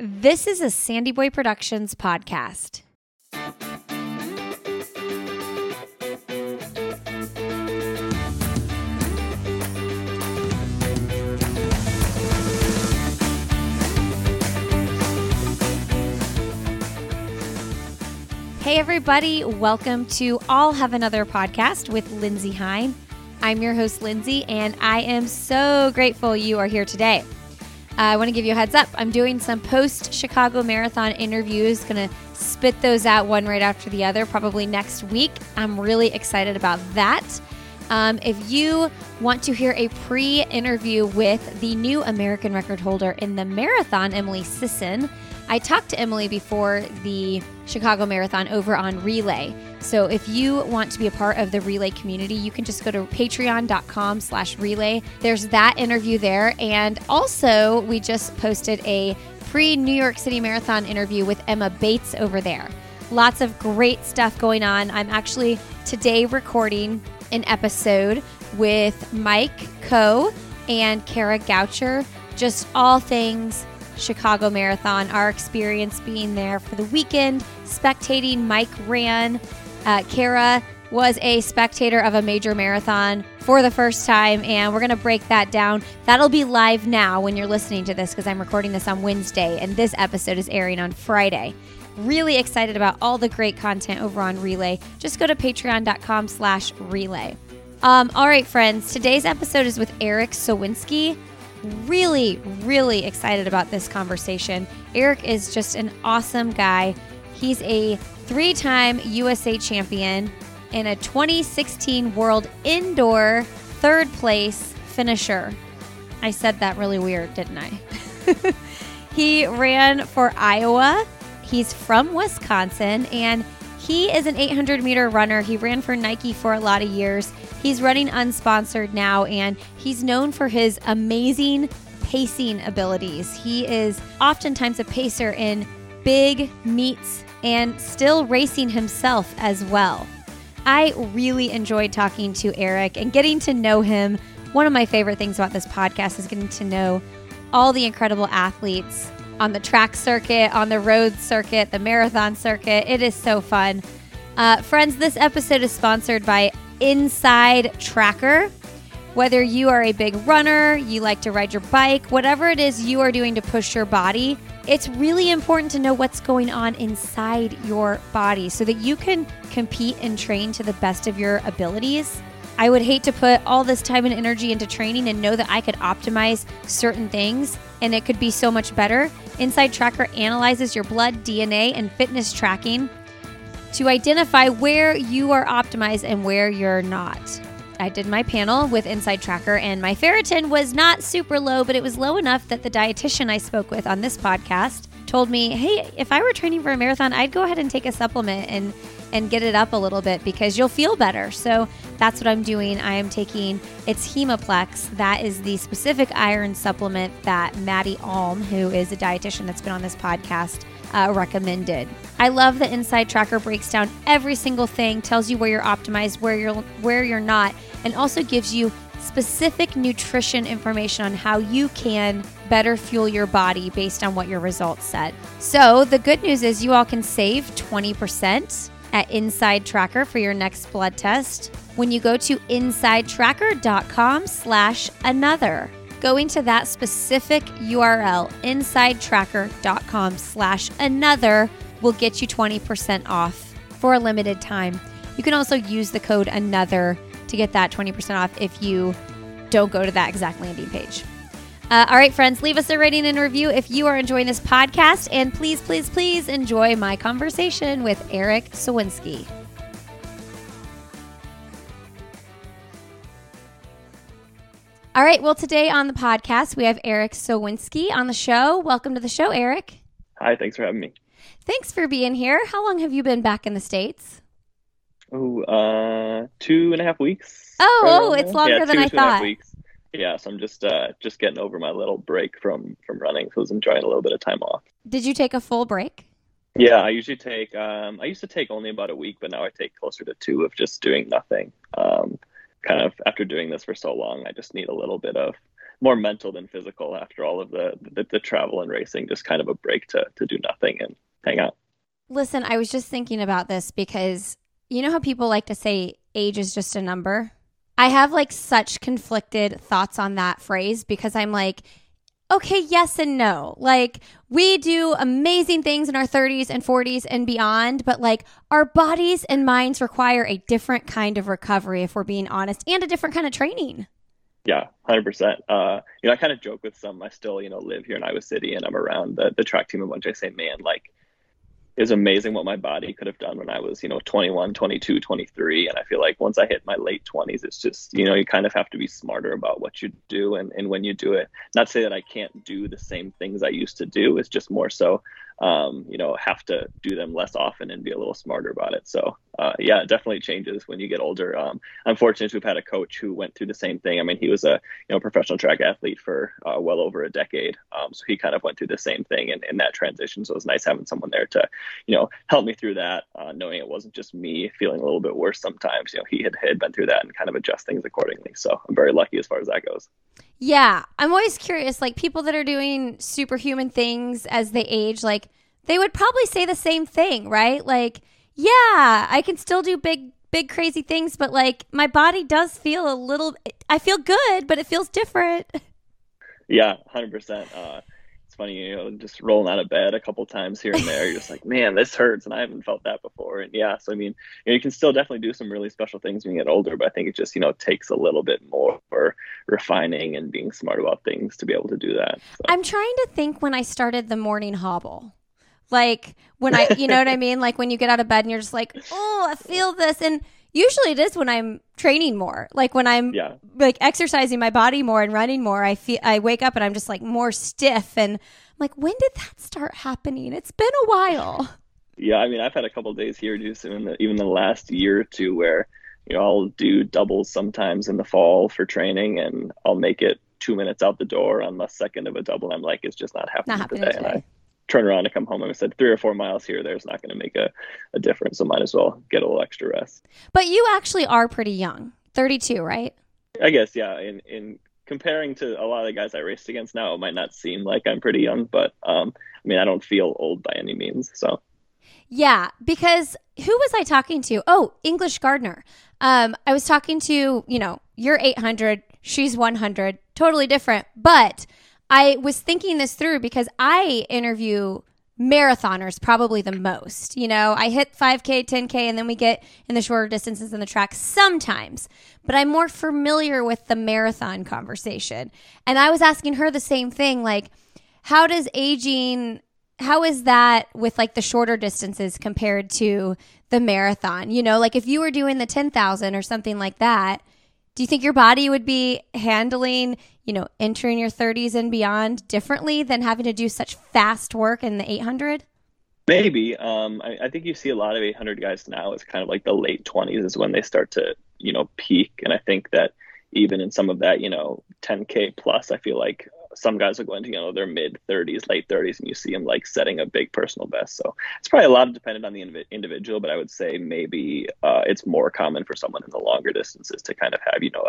This is a Sandy Boy Productions podcast. Hey, everybody, welcome to I'll Have Another podcast with Lindsey Hein. I'm your host, Lindsey, and I am so grateful you are here today. Uh, I want to give you a heads up. I'm doing some post Chicago Marathon interviews, going to spit those out one right after the other, probably next week. I'm really excited about that. Um, if you want to hear a pre interview with the new American record holder in the marathon, Emily Sisson, I talked to Emily before the Chicago Marathon over on Relay. So if you want to be a part of the Relay community, you can just go to patreon.com slash relay. There's that interview there. And also, we just posted a pre New York City Marathon interview with Emma Bates over there. Lots of great stuff going on. I'm actually today recording an episode with Mike Coe and Kara Goucher, just all things Chicago Marathon, our experience being there for the weekend, spectating. Mike ran. Uh, Kara was a spectator of a major marathon for the first time, and we're going to break that down. That'll be live now when you're listening to this because I'm recording this on Wednesday, and this episode is airing on Friday. Really excited about all the great content over on Relay. Just go to patreon.com slash relay. Um, all right, friends, today's episode is with Erik Sowinski really, really excited about this conversation. Erik is just an awesome guy. He's a three time USA champion and a 2016 World Indoor third place finisher. I said that really weird, didn't I? he ran for Iowa. He's from Wisconsin and he is an 800 meter runner. He ran for Nike for a lot of years. He's running unsponsored now, and he's known for his amazing pacing abilities. He is oftentimes a pacer in big meets and still racing himself as well. I really enjoyed talking to Erik and getting to know him. One of my favorite things about this podcast is getting to know all the incredible athletes on the track circuit, on the road circuit, the marathon circuit. It is so fun. Uh, friends, this episode is sponsored by Inside Tracker. Whether you are a big runner, you like to ride your bike, whatever it is you are doing to push your body, it's really important to know what's going on inside your body so that you can compete and train to the best of your abilities. I would hate to put all this time and energy into training and know that I could optimize certain things and it could be so much better. Inside Tracker analyzes your blood, DNA, and fitness tracking to identify where you are optimized and where you're not. I did my panel with Inside Tracker, and my ferritin was not super low, but it was low enough that the dietitian I spoke with on this podcast told me, "Hey, if I were training for a marathon, I'd go ahead and take a supplement and and get it up a little bit because you'll feel better." So that's what I'm doing. I am taking it's Hemaplex. That is the specific iron supplement that Maddie Alm, who is a dietitian that's been on this podcast, uh, recommended. I love the InsideTracker breaks down every single thing, tells you where you're optimized, where you're where you're not, and also gives you specific nutrition information on how you can better fuel your body based on what your results said. So the good news is you all can save 20% at Inside Tracker for your next blood test when you go to insidetracker.com slash another. Going to that specific URL, insidetracker.com slash another, will get you 20% off for a limited time. You can also use the code another to get that 20% off if you don't go to that exact landing page. Uh, all right, friends, leave us a rating and review if you are enjoying this podcast. And please, please, please enjoy my conversation with Erik Sowinski. All right, well, today on the podcast, we have Erik Sowinski on the show. Welcome to the show, Erik. Hi, thanks for having me. Thanks for being here. How long have you been back in the States? Oh, uh, two and a half weeks. Oh, oh, it's longer yeah, than two, I two and a half thought. weeks. Yeah, so I'm just uh just getting over my little break from from running, so I was enjoying a little bit of time off. Did you take a full break? Yeah, I usually take um I used to take only about a week, but now I take closer to two of just doing nothing. Um, kind of after doing this for so long, I just need a little bit of more mental than physical after all of the, the, the travel and racing. Just kind of a break to to do nothing and hang out. Listen, I was just thinking about this because you know how people like to say age is just a number. I have like such conflicted thoughts on that phrase because I'm like okay, yes and no. Like, we do amazing things in our 30s and 40s and beyond, but like, our bodies and minds require a different kind of recovery, if we're being honest, and a different kind of training. Yeah, hundred uh. You know, I kind of joke with some. I still, you know, live here in Iowa City, and I'm around the, the track team a bunch. I say, man, like is amazing what my body could have done when I was, you know, 21, 22, 23. And I feel like once I hit my late 20s, it's just, you know, you kind of have to be smarter about what you do and, and when you do it. Not to say that I can't do the same things I used to do. It's just more so um, you know, have to do them less often and be a little smarter about it. So, uh, yeah, it definitely changes when you get older. Um, I'm fortunate to have had a coach who went through the same thing. I mean, he was a you know professional track athlete for uh, well over a decade, um, so he kind of went through the same thing in, in that transition. So it was nice having someone there to, you know, help me through that, uh, knowing it wasn't just me feeling a little bit worse sometimes. You know, he had, had been through that and kind of adjust things accordingly. So I'm very lucky as far as that goes. Yeah, I'm always curious, like people that are doing superhuman things as they age, like they would probably say the same thing, right? Like, yeah, I can still do big, big, crazy things, but like my body does feel a little, I feel good, but it feels different. Yeah, 100%. Uh, funny, you know, just rolling out of bed a couple times here and there. You're just like, man, this hurts, and I haven't felt that before. And yeah, so I mean, you, know, you can still definitely do some really special things when you get older, but I think it just you know takes a little bit more refining and being smart about things to be able to do that. So. I'm trying to think when I started the morning hobble. Like when I, you know what I mean? Like when you get out of bed and you're just like, oh, I feel this. And usually it is when I'm training more. Like when I'm yeah. like exercising my body more and running more, I feel, I wake up and I'm just like more stiff. And I'm like, when did that start happening? It's been a while. Yeah. I mean, I've had a couple days here just in the, even the last year or two where, you know, I'll do doubles sometimes in the fall for training and I'll make it two minutes out the door on the second of a double. I'm like, it's just not happening, not happening today. today turn around and come home. And I said three or four miles here, there's not going to make a, a difference. So might as well get a little extra rest. But you actually are pretty young, 32, right? I guess, yeah. In, in comparing to a lot of the guys I raced against now, it might not seem like I'm pretty young, but um, I mean, I don't feel old by any means. So. Yeah, because who was I talking to? Oh, English Gardner. Um, I was talking to, you know, you're 800, she's 100, totally different. But I was thinking this through because I interview marathoners probably the most. You know, I hit 5K, 10K, and then we get in the shorter distances in the track sometimes, but I'm more familiar with the marathon conversation. And I was asking her the same thing like, how does aging, how is that with like the shorter distances compared to the marathon? You know, like if you were doing the 10,000 or something like that, do you think your body would be handling, you know, entering your 30s and beyond differently than having to do such fast work in the 800? Maybe. Um, I, I, think you see a lot of 800 guys now. It's kind of like the late 20s is when they start to, you know, peak. And I think that even in some of that, you know, 10K plus, I feel like some guys will go into you know their mid 30s, late 30s, and you see them like setting a big personal best. So it's probably a lot dependent on the inv- individual, but I would say maybe uh, it's more common for someone in the longer distances to kind of have you know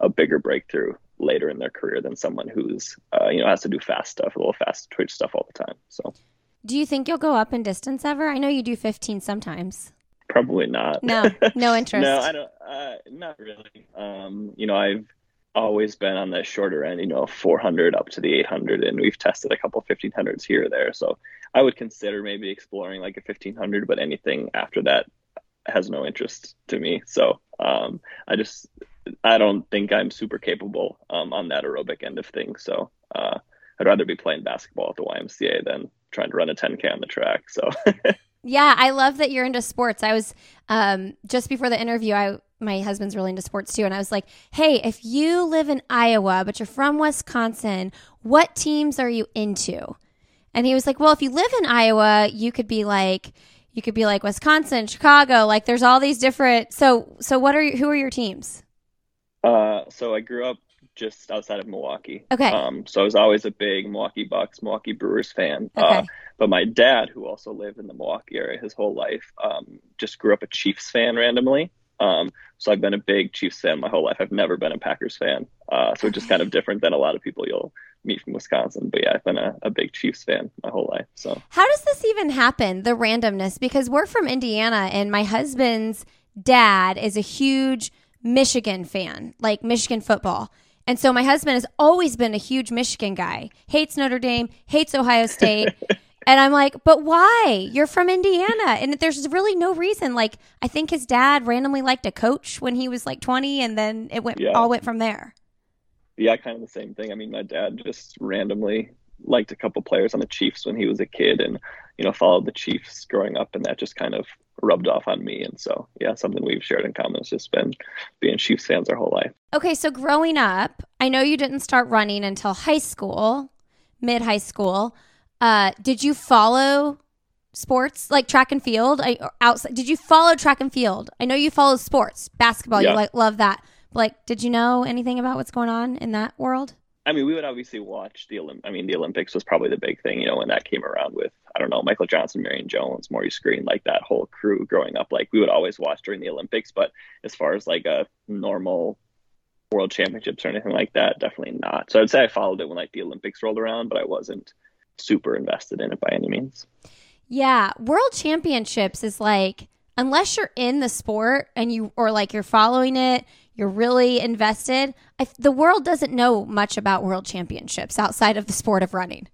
a, a bigger breakthrough later in their career than someone who's uh, you know has to do fast stuff, a little fast twitch stuff all the time. So. Do you think you'll go up in distance ever? I know you do 15 sometimes. Probably not. No, no interest. no, I don't. Uh, not really. Um, you know, I've always been on the shorter end, you know, 400 up to the 800, and we've tested a couple 1500s here or there. So I would consider maybe exploring like a 1500, but anything after that has no interest to me. So um, I just I don't think I'm super capable um, on that aerobic end of things. So uh, I'd rather be playing basketball at the YMCA than trying to run a 10k on the track. So. yeah, I love that you're into sports. I was um, just before the interview. I my husband's really into sports too. And I was like, hey, if you live in Iowa, but you're from Wisconsin, what teams are you into? And he was like, well, if you live in Iowa, you could be like, you could be like Wisconsin, Chicago. Like there's all these different. So, so what are you, who are your teams? Uh, so I grew up just outside of Milwaukee. Okay. Um, so I was always a big Milwaukee Bucks, Milwaukee Brewers fan. Uh, okay. Uh, but my dad, who also lived in the Milwaukee area his whole life, um, just grew up a Chiefs fan randomly. Um, so I've been a big Chiefs fan my whole life. I've never been a Packers fan. Uh, so just kind of different than a lot of people you'll meet from Wisconsin. But yeah, I've been a, a big Chiefs fan my whole life. So how does this even happen? The randomness because we're from Indiana and my husband's dad is a huge Michigan fan, like Michigan football. And so my husband has always been a huge Michigan guy. Hates Notre Dame, hates Ohio State. and I'm like, "But why? You're from Indiana." And there's really no reason. Like I think his dad randomly liked a coach when he was like 20 and then it went yeah. all went from there yeah, kind of the same thing. I mean, my dad just randomly liked a couple players on the Chiefs when he was a kid and, you know, followed the Chiefs growing up. And that just kind of rubbed off on me. And so, yeah, something we've shared in common has just been being Chiefs fans our whole life. Okay. So growing up, I know you didn't start running until high school, mid high school. Uh, did you follow sports like track and field? I, outside, did you follow track and field? I know you follow sports, basketball. Yeah. You like love that. Like, did you know anything about what's going on in that world? I mean, we would obviously watch the Olymp. I mean, the Olympics was probably the big thing, you know, when that came around with I don't know Michael Johnson, Marion Jones, Maurice Greene, like that whole crew growing up. Like we would always watch during the Olympics, but as far as like a normal world championships or anything like that, definitely not. So I'd say I followed it when like the Olympics rolled around, but I wasn't super invested in it by any means. Yeah, world championships is like unless you're in the sport and you or like you're following it you're really invested. I, the world doesn't know much about world championships outside of the sport of running.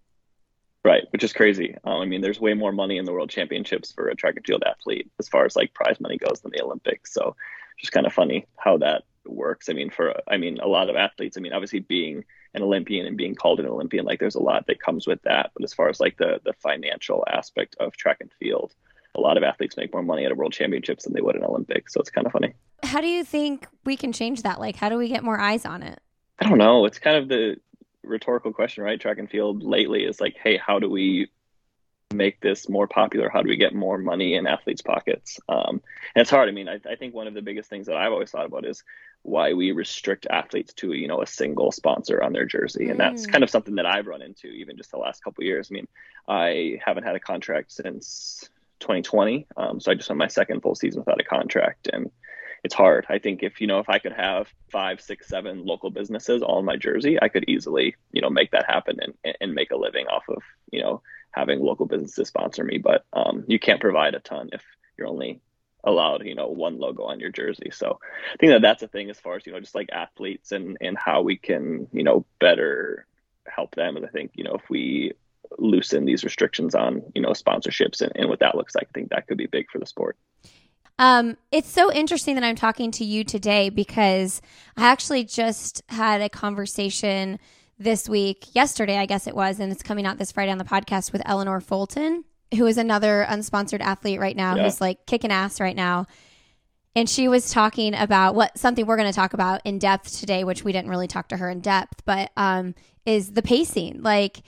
Right, which is crazy. Um, I mean, there's way more money in the world championships for a track and field athlete as far as like prize money goes than the Olympics. So, just kind of funny how that works. I mean, for I mean, a lot of athletes. I mean, obviously being an Olympian and being called an Olympian, like there's a lot that comes with that. But as far as like the the financial aspect of track and field, a lot of athletes make more money at a world championships than they would in Olympics. So it's kind of funny. How do you think we can change that? Like, how do we get more eyes on it? I don't know. It's kind of the rhetorical question, right? Track and field lately is like, hey, how do we make this more popular? How do we get more money in athletes' pockets? Um, and it's hard. I mean, I, I, think one of the biggest things that I've always thought about is why we restrict athletes to you know a single sponsor on their jersey, and that's mm. kind of something that I've run into even just the last couple years. I mean, I haven't had a contract since 2020, um, so I just went my second full season without a contract, and it's hard. I think if you know if I could have five, six, seven local businesses all in my jersey, I could easily you know make that happen and and make a living off of you know having local businesses sponsor me. But um, you can't provide a ton if you're only allowed you know one logo on your jersey. So I think that that's a thing as far as you know just like athletes and and how we can you know better help them. And I think you know if we loosen these restrictions on you know sponsorships and, and what that looks like, I think that could be big for the sport. Um, it's so interesting that I'm talking to you today because I actually just had a conversation this week, yesterday, I guess it was, and it's coming out this Friday on the podcast with Eleanor Fulton, who is another unsponsored athlete right now yeah. who's like kicking ass right now. And she was talking about what something we're going to talk about in depth today, which we didn't really talk to her in depth, but um, is the pacing. Like,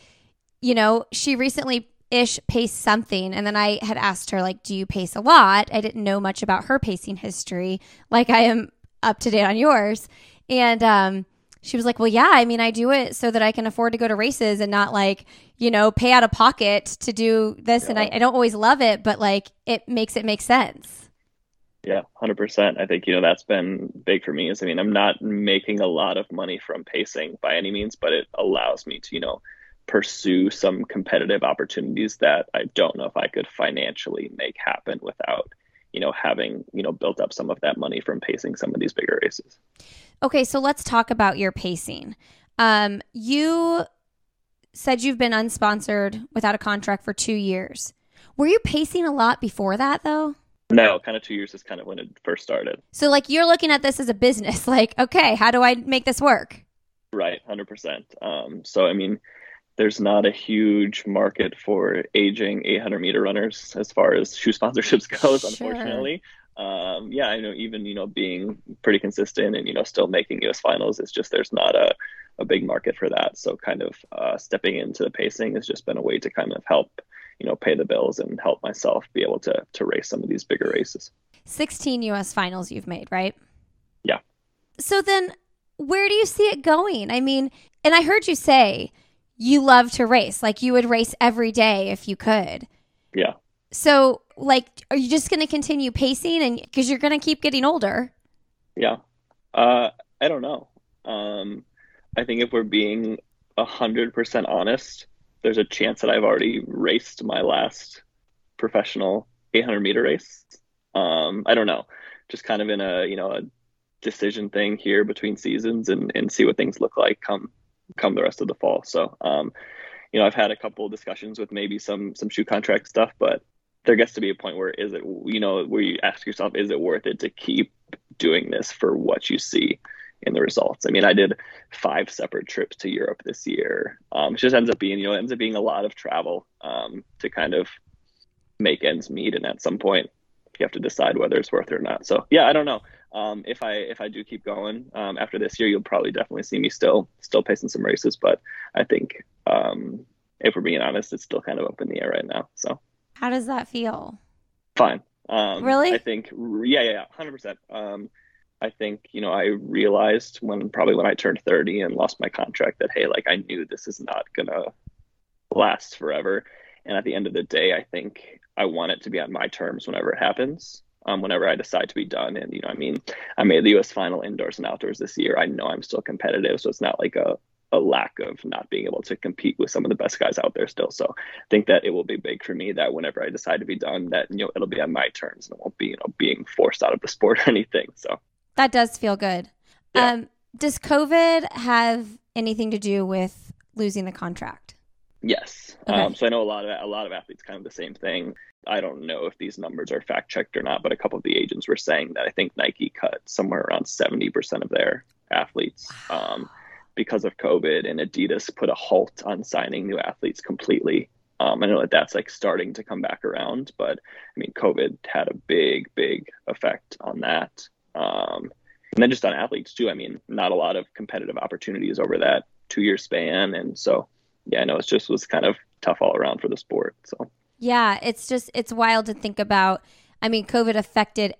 you know, she recently ish paced something. And then I had asked her, like, do you pace a lot? I didn't know much about her pacing history, like I am up to date on yours. And um, she was like, well, yeah, I mean, I do it so that I can afford to go to races and not like, you know, pay out of pocket to do this. Yeah. And I, I don't always love it, but like it makes it make sense. Yeah, 100%. I think, you know, that's been big for me is, I mean, I'm not making a lot of money from pacing by any means, but it allows me to, you know, pursue some competitive opportunities that I don't know if I could financially make happen without, you know, having, you know, built up some of that money from pacing some of these bigger races. Okay, so let's talk about your pacing. Um, you said you've been unsponsored without a contract for two years. Were you pacing a lot before that though? No, kind of two years is kind of when it first started. So, like, you're looking at this as a business. Like, okay, how do I make this work? Right, 100%. um. So, I mean, there's not a huge market for aging 800 meter runners as far as shoe sponsorships goes, sure. unfortunately. Um, yeah, I know even, you know, being pretty consistent and, you know, still making US finals, it's just there's not a, a big market for that. So kind of uh, stepping into the pacing has just been a way to kind of help, you know, pay the bills and help myself be able to, to race some of these bigger races. 16 US finals you've made, right? Yeah. So then where do you see it going? I mean, and I heard you say you love to race. Like you would race every day if you could. Yeah. So, like, are you just going to continue pacing and because you're going to keep getting older? Yeah. Uh, I don't know. Um, I think if we're being a hundred percent honest, there's a chance that I've already raced my last professional 800 meter race. Um, I don't know, just kind of in a you know a decision thing here between seasons and and see what things look like come come the rest of the fall. So, um, you know, I've had a couple of discussions with maybe some some shoe contract stuff, but there gets to be a point where is it you know where you ask yourself, is it worth it to keep doing this for what you see? in the results. I mean, I did five separate trips to Europe this year. Um, it just ends up being, you know, ends up being a lot of travel um, to kind of make ends meet. And at some point, you have to decide whether it's worth it or not. So yeah, I don't know. Um, if I if I do keep going um, after this year, you'll probably definitely see me still still pacing some races. But I think um, if we're being honest, it's still kind of up in the air right now. So how does that feel? Fine. Um, really? I think yeah, yeah, hundred percent. Um, I think, you know, I realized when probably when I turned 30 and lost my contract that, hey, like I knew this is not going to last forever. And at the end of the day, I think I want it to be on my terms whenever it happens. Um, whenever I decide to be done. And, you know, I mean, I made the US final indoors and outdoors this year. I know I'm still competitive. So it's not like a, a lack of not being able to compete with some of the best guys out there still. So I think that it will be big for me that whenever I decide to be done, that, you know, it'll be on my terms and it won't be, you know, being forced out of the sport or anything. So that does feel good. Yeah. Um, does COVID have anything to do with losing the contract? Yes. Okay. Um, so I know a lot of a lot of athletes kind of the same thing. I don't know if these numbers are fact checked or not, but a couple of the agents were saying that I think Nike cut somewhere around seventy percent of their athletes um, because of COVID, and Adidas put a halt on signing new athletes completely. Um, I know that that's like starting to come back around, but I mean, COVID had a big, big effect on that. Um, and then just on athletes too. I mean, not a lot of competitive opportunities over that two year span. And so, yeah, I know it's just was kind of tough all around for the sport. So, yeah, it's just, it's wild to think about. I mean, COVID affected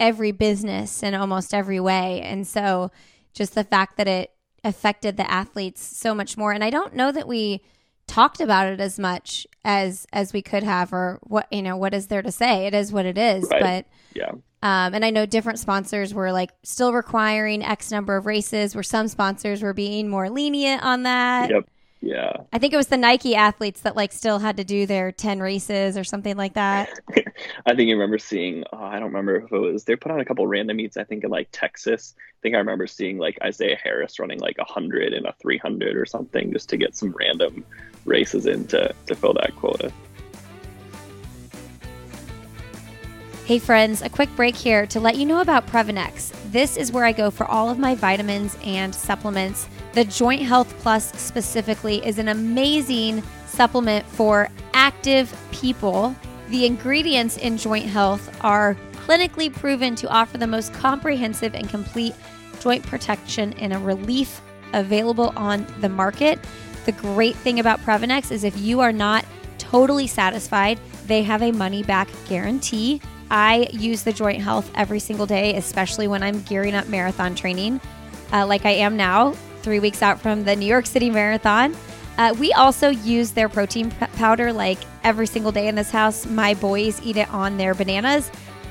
every business in almost every way. And so, just the fact that it affected the athletes so much more. And I don't know that we talked about it as much as as we could have or what you know what is there to say it is what it is right. but yeah um, and I know different sponsors were like still requiring X number of races, where some sponsors were being more lenient on that. Yep. Yeah. I think it was the Nike athletes that like still had to do their 10 races or something like that. I think you remember seeing, oh, I don't remember if it was, they put on a couple random meets, I think in like Texas. I think I remember seeing like Isaiah Harris running like a 100 and a 300 or something just to get some random races in to, to fill that quota. Hey friends, a quick break here to let you know about Previnex. This is where I go for all of my vitamins and supplements. The Joint Health Plus specifically is an amazing supplement for active people. The ingredients in Joint Health are clinically proven to offer the most comprehensive and complete joint protection and a relief available on the market. The great thing about Previnex is if you are not totally satisfied, they have a money back guarantee. I use the joint health every single day, especially when I'm gearing up marathon training, uh, like I am now, three weeks out from the New York City Marathon. Uh, we also use their protein powder like every single day in this house. My boys eat it on their bananas.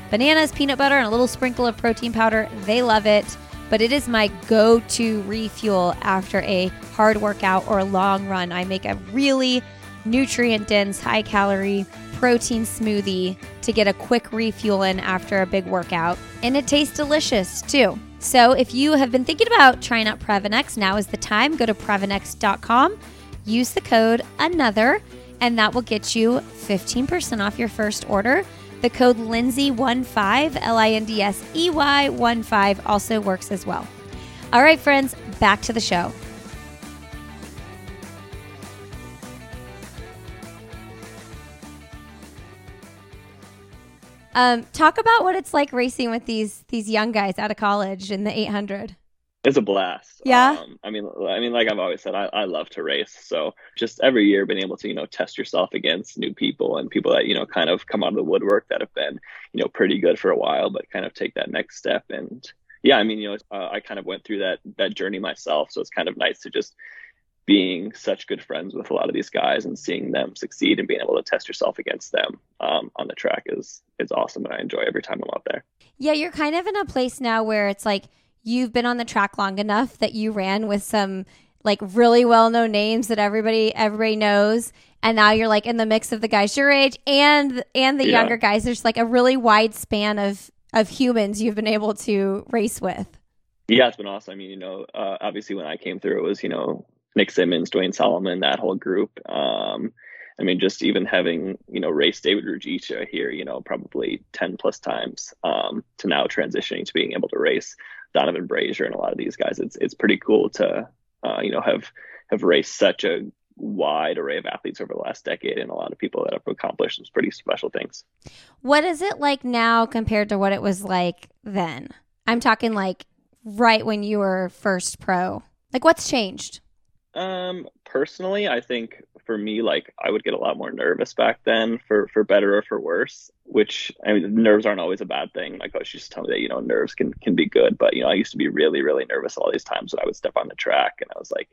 Bananas, peanut butter, and a little sprinkle of protein powder. They love it, but it is my go to refuel after a hard workout or a long run. I make a really nutrient dense, high calorie protein smoothie to get a quick refuel in after a big workout. And it tastes delicious too. So if you have been thinking about trying out Previnex, now is the time. Go to Previnex.com, use the code ANOTHER, and that will get you 15% off your first order. The code Lindsey15, L I N D S E Y 1 5 also works as well. All right, friends, back to the show. Um, talk about what it's like racing with these these young guys out of college in the 800. It's a blast. Yeah. Um, I mean, I mean, like I've always said, I, I love to race. So just every year, being able to you know test yourself against new people and people that you know kind of come out of the woodwork that have been you know pretty good for a while, but kind of take that next step. And yeah, I mean, you know, uh, I kind of went through that that journey myself, so it's kind of nice to just being such good friends with a lot of these guys and seeing them succeed and being able to test yourself against them um, on the track is is awesome and I enjoy every time I'm out there. Yeah, you're kind of in a place now where it's like you've been on the track long enough that you ran with some like really well known names that everybody everybody knows and now you're like in the mix of the guys your age and and the Yeah. younger guys there's like a really wide span of of humans you've been able to race with Yeah, it's been awesome. I mean, you know, uh, obviously when I came through, it was you know Nick Symmonds, Duane Solomon, that whole group. Um, I mean, just even having you know raced David Rudisha here, you know, probably ten plus times, um, to now transitioning to being able to race Donavan Brazier and a lot of these guys. It's it's pretty cool to uh, you know have have raced such a wide array of athletes over the last decade and a lot of people that have accomplished some pretty special things. what is it like now compared to what it was like then i'm talking like right when you were first pro like what's changed Um, personally, I think for me, like I would get a lot more nervous back then, for for better or for worse. Which I mean, nerves aren't always a bad thing. My coach used to tell me that you know nerves can can be good, but you know I used to be really really nervous all these times when I would step on the track, and I was like,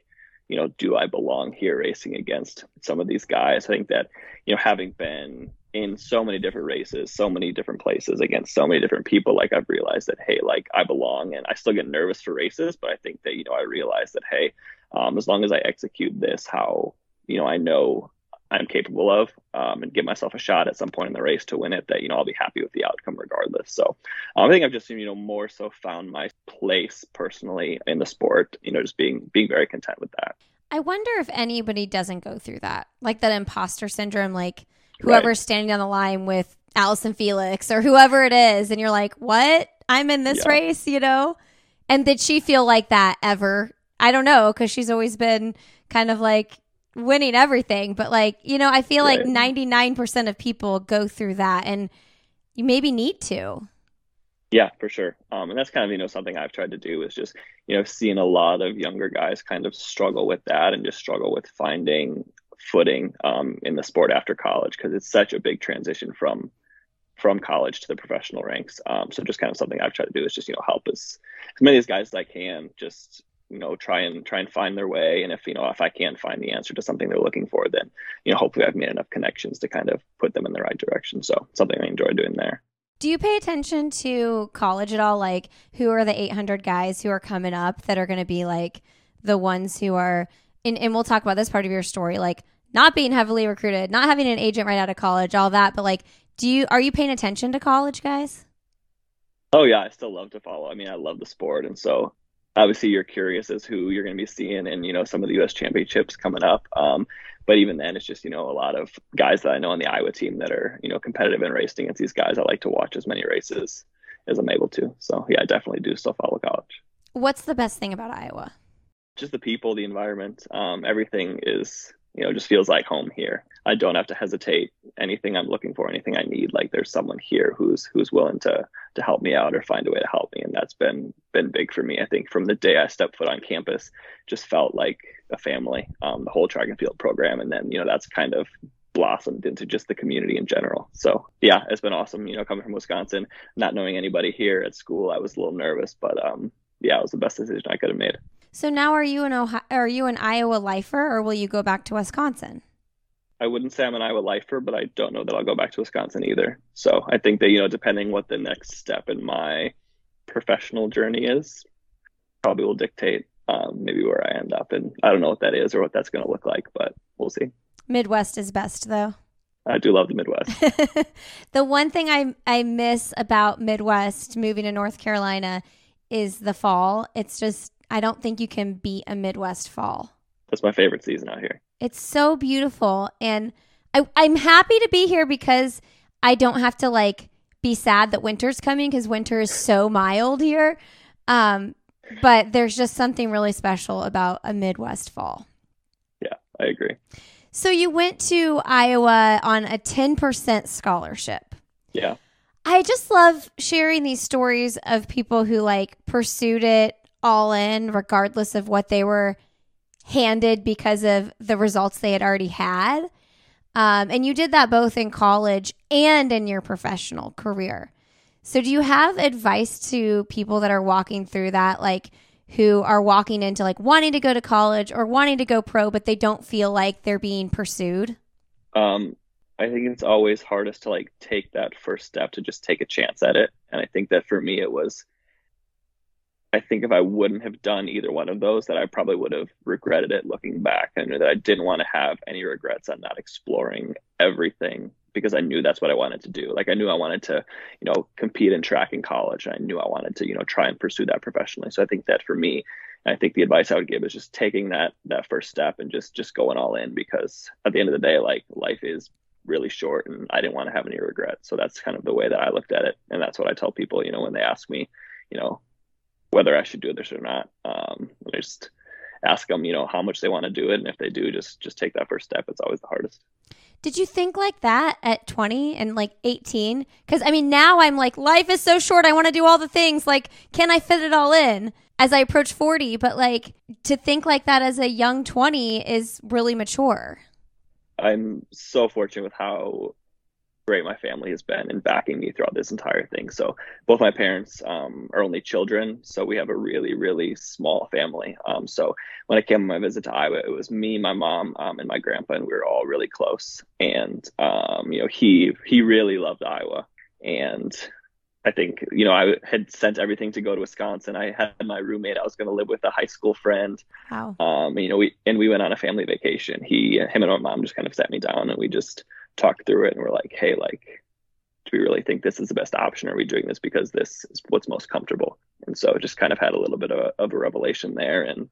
you know, do I belong here racing against some of these guys? I think that you know having been in so many different races, so many different places against so many different people, like I've realized that hey, like I belong, and I still get nervous for races, but I think that you know I realize that hey um, as long as I execute this how you know I know I'm capable of um, and give myself a shot at some point in the race to win it, that you know I'll be happy with the outcome regardless. So um, I think I've just you know more so found my place personally in the sport. You know, just being being very content with that. I wonder if anybody doesn't go through that, like that imposter syndrome, like whoever's standing on the line with Allyson Felix or whoever it is, and you're like, what? I'm in this Yeah. race, you know? And did she feel like that ever? I don't know, because she's always been kind of like winning everything. But like, you know, I feel like 99% of people go through that, and you maybe need to. Yeah, for sure. Um, and that's kind of, you know, something I've tried to do is just, you know, seeing a lot of younger guys kind of struggle with that and just struggle with finding footing um, in the sport after college because it's such a big transition from from college to the professional ranks. Um, so just kind of something I've tried to do is just, you know, help as, as many of these guys as I can just, you know, try and try and find their way. And if, you know, if I can't find the answer to something they're looking for, then, you know, hopefully I've made enough connections to kind of put them in the right direction. So something I enjoy doing there. Do you pay attention to college at all? Like, who are the 800 guys who are coming up that are going to be like the ones who are, and, and we'll talk about this part of your story, like not being heavily recruited, not having an agent right out of college, all that. But like, do you, are you paying attention to college guys? Oh yeah, I still love to follow. I mean, I love the sport, and so obviously you're curious as who you're going to be seeing, and you know some of the U.S. championships coming up. Um, but even then, it's just you know a lot of guys that I know on the Iowa team that are you know competitive in racing against these guys. I like to watch as many races as I'm able to. So yeah, I definitely do still follow college. What's the best thing about Iowa? Just the people, the environment, um, everything is you know just feels like home here. I don't have to hesitate. Anything I'm looking for, anything I need, like there's someone here who's who's willing to to help me out or find a way to help me, and that's been been big for me. I think from the day I stepped foot on campus, just felt like a family. Um, the whole track and field program, and then you know that's kind of blossomed into just the community in general. So yeah, it's been awesome. You know, coming from Wisconsin, not knowing anybody here at school, I was a little nervous, but um, yeah, it was the best decision I could have made. So now are you an Ohio, are you an Iowa lifer or will you go back to Wisconsin? I wouldn't say I'm an Iowa lifer, but I don't know that I'll go back to Wisconsin either. So I think that, you know, depending what the next step in my professional journey is, probably will dictate um, maybe where I end up. And I don't know what that is or what that's going to look like, but we'll see. Midwest is best though. I do love the Midwest. the one thing I I miss about Midwest moving to North Carolina is the fall. It's just I don't think you can beat a Midwest fall. That's my favorite season out here. It's so beautiful and I, I'm happy to be here because I don't have to like be sad that winter's coming because winter is so mild here. Um, but there's just something really special about a Midwest fall. Yeah, I agree. So you went to Iowa on a 10% scholarship. Yeah. I just love sharing these stories of people who like pursued it all in, regardless of what they were handed because of the results they had already had. Um, and you did that both in college and in your professional career. So, do you have advice to people that are walking through that, like who are walking into like wanting to go to college or wanting to go pro, but they don't feel like they're being pursued? Um, I think it's always hardest to like take that first step to just take a chance at it. And I think that for me, it was, I think if I wouldn't have done either one of those, that I probably would have regretted it looking back. I knew that I didn't want to have any regrets on not exploring everything because I knew that's what I wanted to do. Like I knew I wanted to, you know, compete in track in college. And I knew I wanted to, you know, try and pursue that professionally. So I think that for me, I think the advice I would give is just taking that that first step and just just going all in because at the end of the day, like life is really short and I didn't want to have any regrets. So that's kind of the way that I looked at it. And that's what I tell people, you know, when they ask me, you know, whether I should do this or not. Um, I just ask them, you know, how much they want to do it. And if they do, just, just take that first step. It's always the hardest. Did you think like that at 20 and like 18? Because I mean, now I'm like, life is so short. I want to do all the things. Like, can I fit it all in as I approach 40? But like, to think like that as a young 20 is really mature. I'm so fortunate with how great my family has been in backing me throughout this entire thing. So both my parents um, are only children, so we have a really really small family. Um, so when I came on my visit to Iowa, it was me, my mom, um, and my grandpa, and we were all really close. And um, you know, he he really loved Iowa, and I think you know I had sent everything to go to Wisconsin. I had my roommate. I was going to live with a high school friend. Wow. Um, you know, we and we went on a family vacation. He, him, and my mom just kind of sat me down and we just talked through it and we're like, hey, like, do we really think this is the best option? Are we doing this because this is what's most comfortable? And so just kind of had a little bit of a, of a revelation there and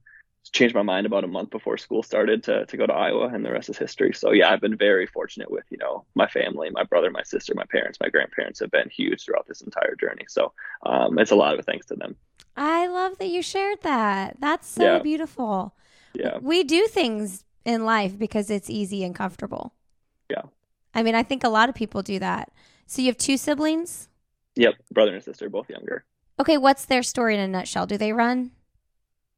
changed my mind about a month before school started to, to go to Iowa and the rest is history. So yeah, I've been very fortunate with, you know, my family, my brother, my sister, my parents, my grandparents have been huge throughout this entire journey. So um, it's a lot of thanks to them. I love that you shared that. That's so yeah. beautiful. Yeah. We do things in life because it's easy and comfortable. Yeah. I mean, I think a lot of people do that. So you have two siblings? Yep, brother and sister, both younger. Okay, what's their story in a nutshell? Do they run?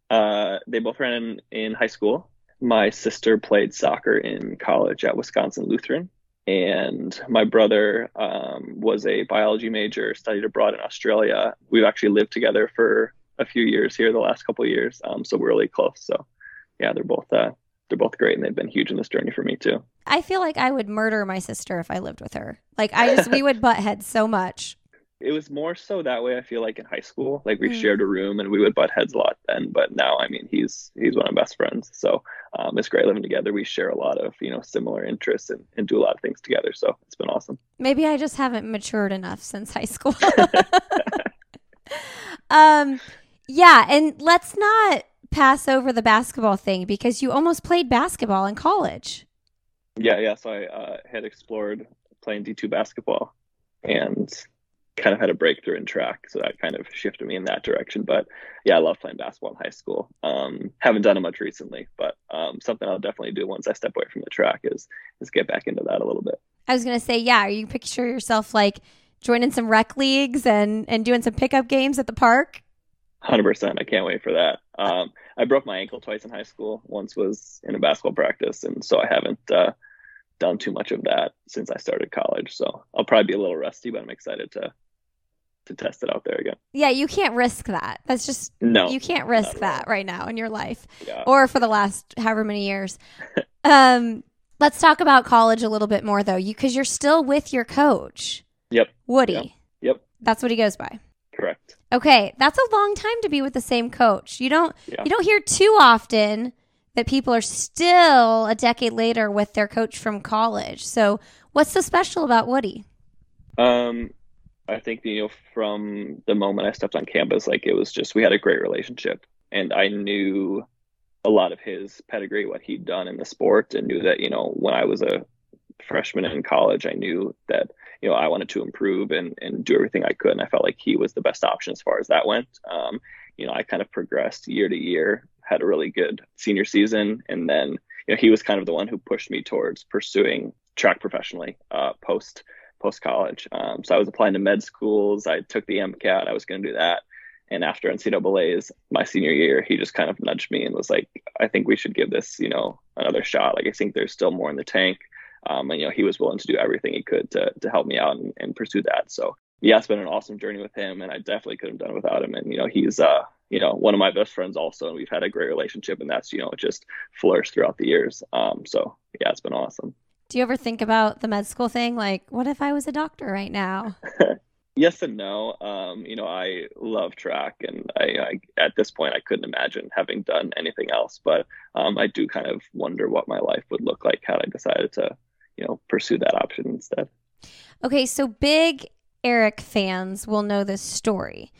Uh, they both ran in, in high school. My sister played soccer in college at Wisconsin Lutheran, and my brother um, was a biology major, studied abroad in Australia. We've actually lived together for a few years here, the last couple of years, um, so we're really close. So, yeah, they're both uh, they're both great and they've been huge in this journey for me too. I feel like I would murder my sister if I lived with her. Like I just we would butt heads so much. It was more so that way I feel like in high school. Like we mm. shared a room and we would butt heads a lot then, but now I mean he's he's one of my best friends. So um, it's great living together. We share a lot of, you know, similar interests and, and do a lot of things together. So it's been awesome. Maybe I just haven't matured enough since high school. um yeah, and let's not pass over the basketball thing because you almost played basketball in college. Yeah, yeah. So I uh, had explored playing D2 basketball and kind of had a breakthrough in track. So that kind of shifted me in that direction. But yeah, I love playing basketball in high school. Um, haven't done it much recently, but um, something I'll definitely do once I step away from the track is is get back into that a little bit. I was gonna say, yeah. You picture yourself like joining some rec leagues and and doing some pickup games at the park. Hundred percent. I can't wait for that. Um, I broke my ankle twice in high school. Once was in a basketball practice, and so I haven't uh, done too much of that since I started college. So I'll probably be a little rusty, but I'm excited to to test it out there again. Yeah, you can't risk that. That's just no. You can't risk that right now in your life, yeah. or for the last however many years. um, let's talk about college a little bit more, though, you because you're still with your coach. Yep. Woody. Yep. yep. That's what he goes by. Correct. Okay, that's a long time to be with the same coach. You don't yeah. you don't hear too often that people are still a decade later with their coach from college. So, what's so special about Woody? Um, I think you know from the moment I stepped on campus, like it was just we had a great relationship, and I knew a lot of his pedigree, what he'd done in the sport, and knew that you know when I was a freshman in college, I knew that you know I wanted to improve and and do everything I could, and I felt like he was the best option as far as that went. Um, you know, I kind of progressed year to year, had a really good senior season, and then you know he was kind of the one who pushed me towards pursuing track professionally uh, post post college. Um, so I was applying to med schools. I took the MCAT. I was going to do that. And after NCAA's my senior year, he just kind of nudged me and was like, I think we should give this, you know, another shot. Like, I think there's still more in the tank. Um, and you know, he was willing to do everything he could to to help me out and, and pursue that. So yeah, it's been an awesome journey with him, and I definitely couldn't have done it without him. And you know, he's uh you know, one of my best friends also, and we've had a great relationship, and that's you know just flourished throughout the years. Um, so yeah, it's been awesome. Do you ever think about the med school thing? Like, what if I was a doctor right now? yes and no. Um, you know, I love track, and I, I, at this point I couldn't imagine having done anything else. But um, I do kind of wonder what my life would look like had I decided to, you know, pursue that option instead. Okay, so big Erik fans will know this story,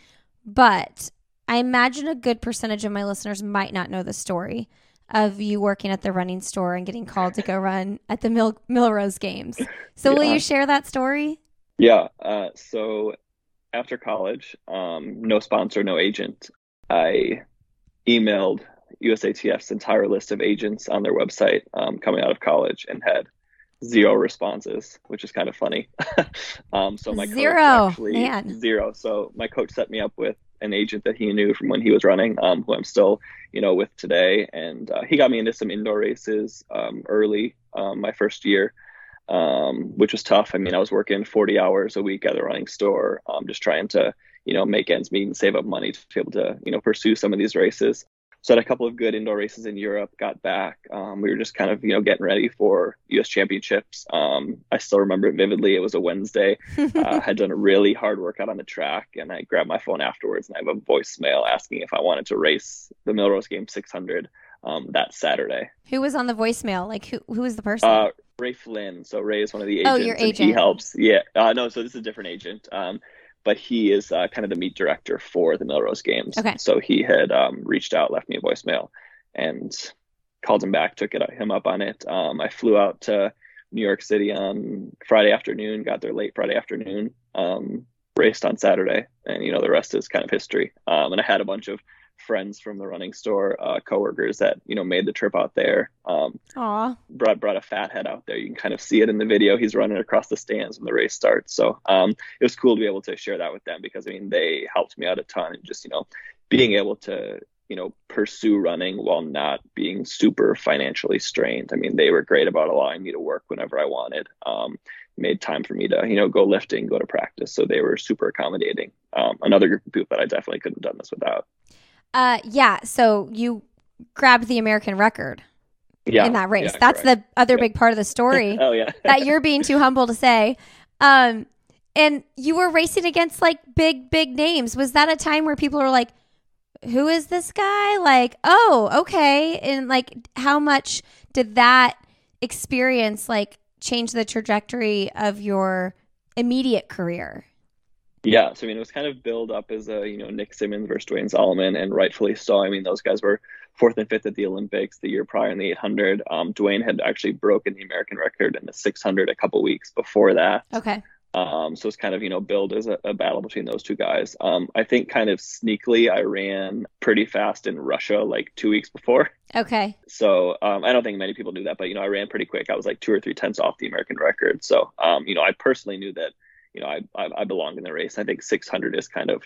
but I imagine a good percentage of my listeners might not know the story of you working at the running store and getting called to go run at the Mil- Millrose games. So, yeah. will you share that story? Yeah. Uh, so, after college, um, no sponsor, no agent, I emailed USATF's entire list of agents on their website um, coming out of college and had zero responses, which is kind of funny. um, so my zero, actually Man. zero. So my coach set me up with an agent that he knew from when he was running, um, who I'm still, you know, with today, and uh, he got me into some indoor races um, early, um, my first year, um, which was tough. I mean, I was working 40 hours a week at the running store, um, just trying to, you know, make ends meet and save up money to be able to, you know, pursue some of these races so had a couple of good indoor races in Europe. Got back. Um, we were just kind of you know getting ready for U.S. Championships. Um, I still remember it vividly. It was a Wednesday. uh, had done a really hard workout on the track, and I grabbed my phone afterwards, and I have a voicemail asking if I wanted to race the Millrose Game 600 um, that Saturday. Who was on the voicemail? Like who? Who was the person? Uh, Ray Flynn. So Ray is one of the agents. Oh, your agent. He helps. Yeah. Uh, no, so this is a different agent. Um, but he is uh, kind of the meet director for the Millrose games. Okay. So he had um, reached out, left me a voicemail, and called him back, took it him up on it. Um, I flew out to New York City on Friday afternoon, got there late Friday afternoon, um, raced on Saturday, and you know the rest is kind of history. Um, and I had a bunch of friends from the running store, uh, coworkers that you know made the trip out there. Um, Aww. brought brought a fat head out there. You can kind of see it in the video. He's running across the stands when the race starts. So um, it was cool to be able to share that with them because I mean they helped me out a ton and just you know being able to you know pursue running while not being super financially strained. I mean they were great about allowing me to work whenever I wanted. Um, made time for me to you know go lifting, go to practice. So they were super accommodating. Um, another group of people that I definitely couldn't have done this without. Uh, yeah. So you grabbed the American record. Yeah, in that race. yeah, That's correct. the other Yeah. big part of the story oh yeah. that you're being too humble to say. Um, and you were racing against like big, big names. Was that a time where people were like, who is this guy? Like, oh, okay. And like, how much did that experience like change the trajectory of your immediate career? Yeah, so I mean, it was kind of build up as a you know Nick Symmonds versus Duane Solomon, and rightfully so. I mean, those guys were fourth and fifth at the Olympics the year prior in the 800. Um, Duane had actually broken the American record in the 600 a couple weeks before that. Okay. Um, so it's kind of you know build as a, a battle between those two guys. Um, I think kind of sneakily, I ran pretty fast in Russia like two weeks before. Okay. So um, I don't think many people knew that, but you know I ran pretty quick. I was like two or three tenths off the American record. So um, you know I personally knew that you know I, I I belonged in the race. I think 600 is kind of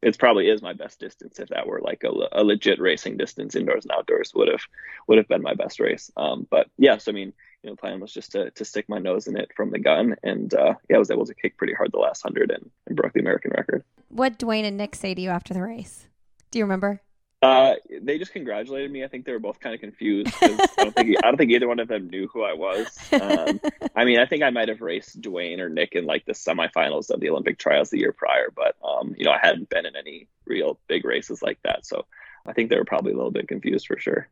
it's probably is my best distance. If that were like a, a legit racing distance, indoors and outdoors would have would have been my best race. Um, but yes, I mean you know plan was just to to stick my nose in it from the gun, and uh, yeah, I was able to kick pretty hard the last hundred and, and broke the American record. What Duane and Nick say to you after the race? Do you remember? Uh, they just congratulated me. I think they were both kind of confused. I don't think I don't think either one of them knew who I was. Um, I mean, I think I might have raced Duane or Nick in like the semifinals of the Olympic trials the year prior, but um, you know, I hadn't been in any real big races like that. So I think they were probably a little bit confused for sure.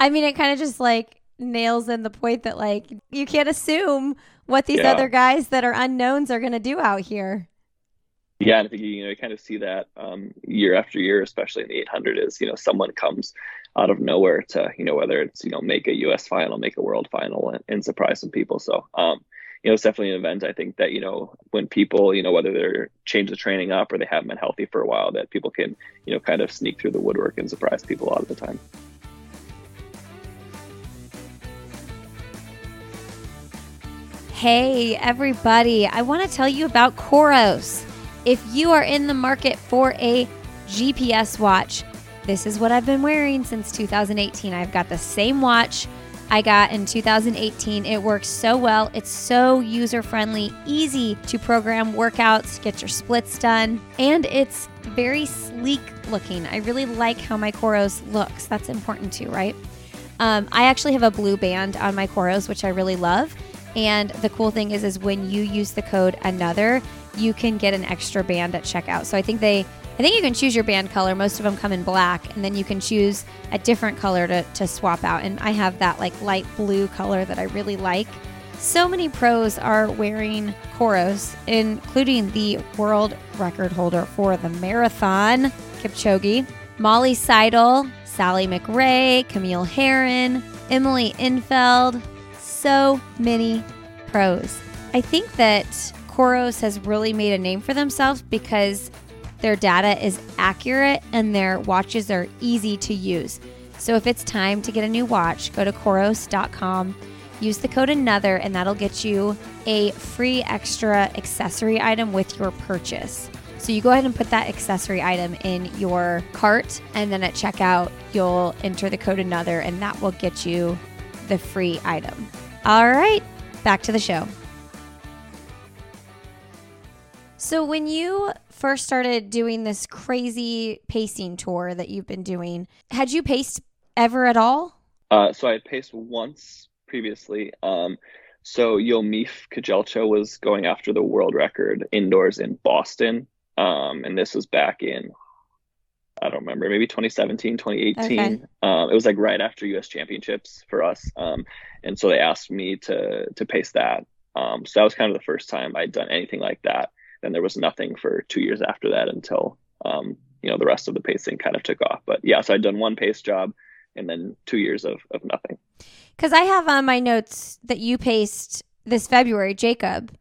I mean, it kind of just like nails in the point that like you can't assume what these Yeah. other guys that are unknowns are going to do out here. Yeah, and I think you know you kind of see that um, year after year, especially in the 800, is you know someone comes out of nowhere to you know whether it's you know make a U.S. final, make a world final, and, and surprise some people. So um, you know it's definitely an event. I think that you know when people you know whether they're change the training up or they haven't been healthy for a while, that people can you know kind of sneak through the woodwork and surprise people a lot of the time. Hey, everybody, I want to tell you about Coros. If you are in the market for a GPS watch, this is what I've been wearing since 2018. I've got the same watch. I got in 2018. It works so well. It's so user friendly, easy to program workouts, get your splits done, and it's very sleek looking. I really like how my Coros looks. That's important too, right? Um, I actually have a blue band on my Coros, which I really love. And the cool thing is, is when you use the code another, you can get an extra band at checkout. So I think they I think you can choose your band color. Most of them come in black, and then you can choose a different color to, to swap out. And I have that like light blue color that I really like. So many pros are wearing Coros, including the world record holder for the marathon, Kipchoge, Molly Seidel, Sally McRae, Camille Herron, Emily Infeld. So many pros. I think that Coros has really made a name for themselves because their data is accurate and their watches are easy to use. So if it's time to get a new watch, go to Coros.com, use the code another, and that'll get you a free extra accessory item with your purchase. So you go ahead and put that accessory item in your cart, and then at checkout, you'll enter the code another, and that will get you the free item. All right, back to the show. So when you first started doing this crazy pacing tour that you've been doing, had you paced ever at all? Uh, so I had paced once previously. Um, so Yomif Kejelcha was going after the world record indoors in Boston. Um, and this was back in, I don't remember, maybe 2017, 2018. Okay. Um, it was like right after US championships for us. Um, and so they asked me to, to pace that. Um, so that was kind of the first time I'd done anything like that then there was nothing for two years after that until um, you know the rest of the pacing kind of took off. But yeah, so I'd done one pace job and then two years of, of nothing. Because I have on my notes that you paced this February Jacob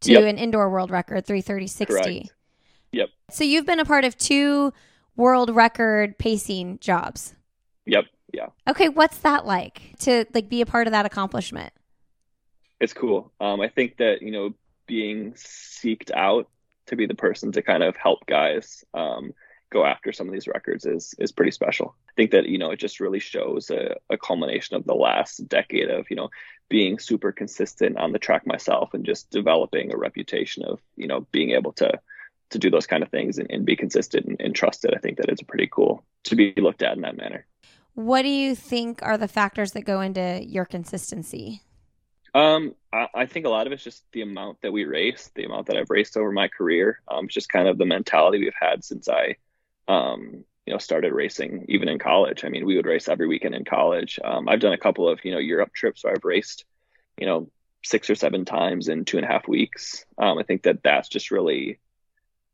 to yep. an indoor world record 330 Yep. So you've been a part of two world record pacing jobs. Yep. Yeah. Okay, what's that like to like be a part of that accomplishment? It's cool. Um, I think that you know being seeked out to be the person to kind of help guys um, go after some of these records is is pretty special. I think that you know it just really shows a, a, culmination of the last decade of you know being super consistent on the track myself and just developing a reputation of you know being able to to do those kind of things and, and be consistent and, and trusted. I think that it's pretty cool to be looked at in that manner. What do you think are the factors that go into your consistency? Um, I, I, think a lot of it's just the amount that we race, the amount that I've raced over my career. Um, it's just kind of the mentality we've had since I, um, you know, started racing even in college. I mean, we would race every weekend in college. Um, I've done a couple of, you know, Europe trips where I've raced, you know, six or seven times in two and a half weeks. Um, I think that that's just really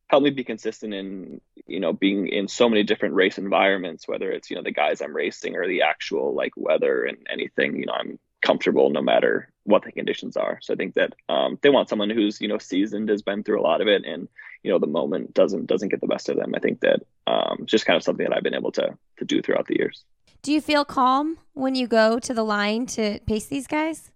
helped me be consistent in, you know, being in so many different race environments, whether it's, you know, the guys I'm racing or the actual like weather and anything, you know, I'm comfortable no matter what the conditions are. So I think that um, they want someone who's you know seasoned, has been through a lot of it, and you know the moment doesn't doesn't get the best of them. I think that um, it's just kind of something that I've been able to to do throughout the years. Do you feel calm when you go to the line to pace these guys?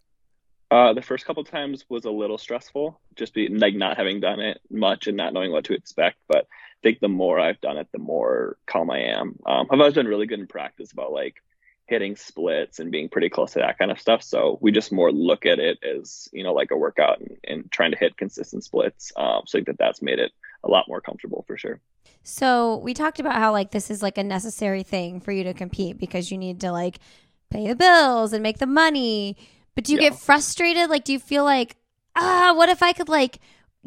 Uh, the first couple times was a little stressful, just be like not having done it much and not knowing what to expect. But I think the more I've done it, the more calm I am. Um, I've always been really good in practice about like hitting splits and being pretty close to that kind of stuff. So we just more look at it as, you know, like a workout and, and trying to hit consistent splits. Um, so I think that that's made it a lot more comfortable for sure. So we talked about how like this is like a necessary thing for you to compete because you need to like pay the bills and make the money. But do you yeah. get frustrated? Like, do you feel like, ah, what if I could like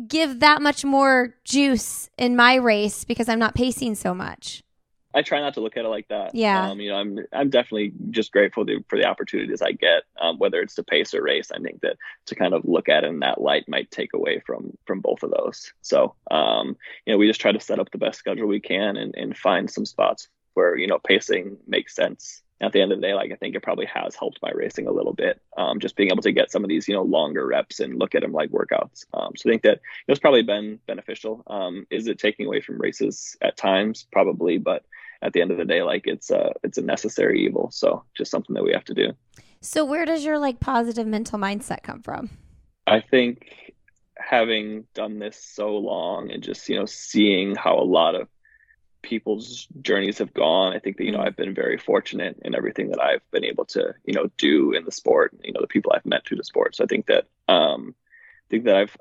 give that much more juice in my race because I'm not pacing so much? I try not to look at it like that. Yeah. Um, you know, I'm I'm definitely just grateful to, for the opportunities I get, um, whether it's to pace or race. I think that to kind of look at it in that light might take away from from both of those. So, um, you know, we just try to set up the best schedule we can and, and find some spots where you know pacing makes sense at the end of the day, like I think it probably has helped my racing a little bit. Um, just being able to get some of these, you know, longer reps and look at them like workouts. Um, so I think that it's probably been beneficial. Um, is it taking away from races at times? Probably, but at the end of the day, like it's a it's a necessary evil. So just something that we have to do. So where does your like positive mental mindset come from? I think having done this so long and just you know seeing how a lot of people's journeys have gone. I think that, you know, mm-hmm. I've been very fortunate in everything that I've been able to, you know, do in the sport, you know, the people I've met through the sport. So I think that, um, I think that I've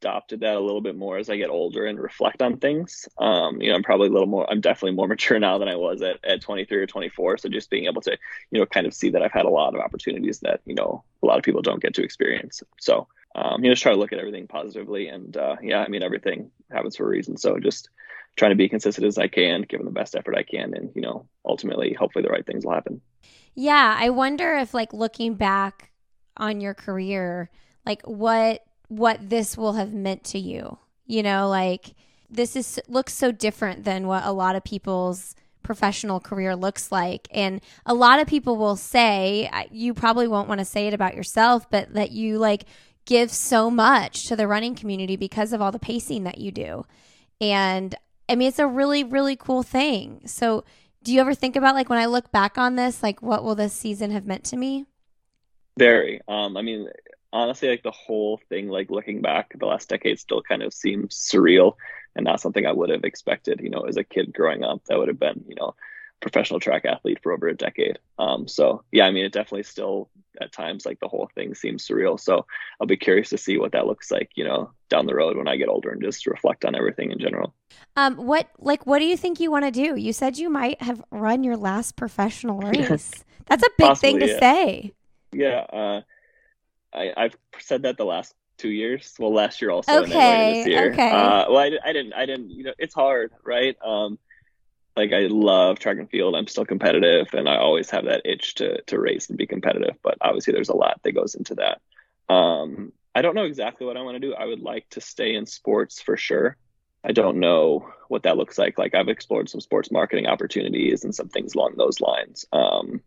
adopted that a little bit more as I get older and reflect on things. Um, you know, I'm probably a little more, I'm definitely more mature now than I was at, at 23 or 24. So just being able to, you know, kind of see that I've had a lot of opportunities that, you know, a lot of people don't get to experience. So, um, you know, just try to look at everything positively. And, uh, yeah, I mean, everything happens for a reason. So just trying to be consistent as I can, giving the best effort I can. And, you know, ultimately, hopefully the right things will happen. Yeah. I wonder if like looking back on your career, like what what this will have meant to you. You know, like this is looks so different than what a lot of people's professional career looks like. And a lot of people will say, you probably won't want to say it about yourself, but that you like give so much to the running community because of all the pacing that you do. And I mean, it's a really, really cool thing. So, do you ever think about like when I look back on this, like what will this season have meant to me? Very. Um, I mean, honestly, like the whole thing, like looking back, the last decade still kind of seems surreal and not something I would have expected, you know, as a kid growing up. That would have been, you know, professional track athlete for over a decade. Um, so yeah, I mean, it definitely still at times like the whole thing seems surreal. So I'll be curious to see what that looks like, you know, down the road when I get older and just reflect on everything in general. Um, what like what do you think you want to do? You said you might have run your last professional race. That's a big Possibly, thing to yeah. say. Yeah. Uh, I, I've said that the last two years. Well, last year also. Okay. this year. Okay. Uh, well, I, I didn't. I didn't. You know, it's hard, right? Um, like I love track and field. I'm still competitive, and I always have that itch to to race and be competitive. But obviously, there's a lot that goes into that. Um, I don't know exactly what I want to do. I would like to stay in sports for sure. I don't know what that looks like. Like I've explored some sports marketing opportunities and some things along those lines. Um,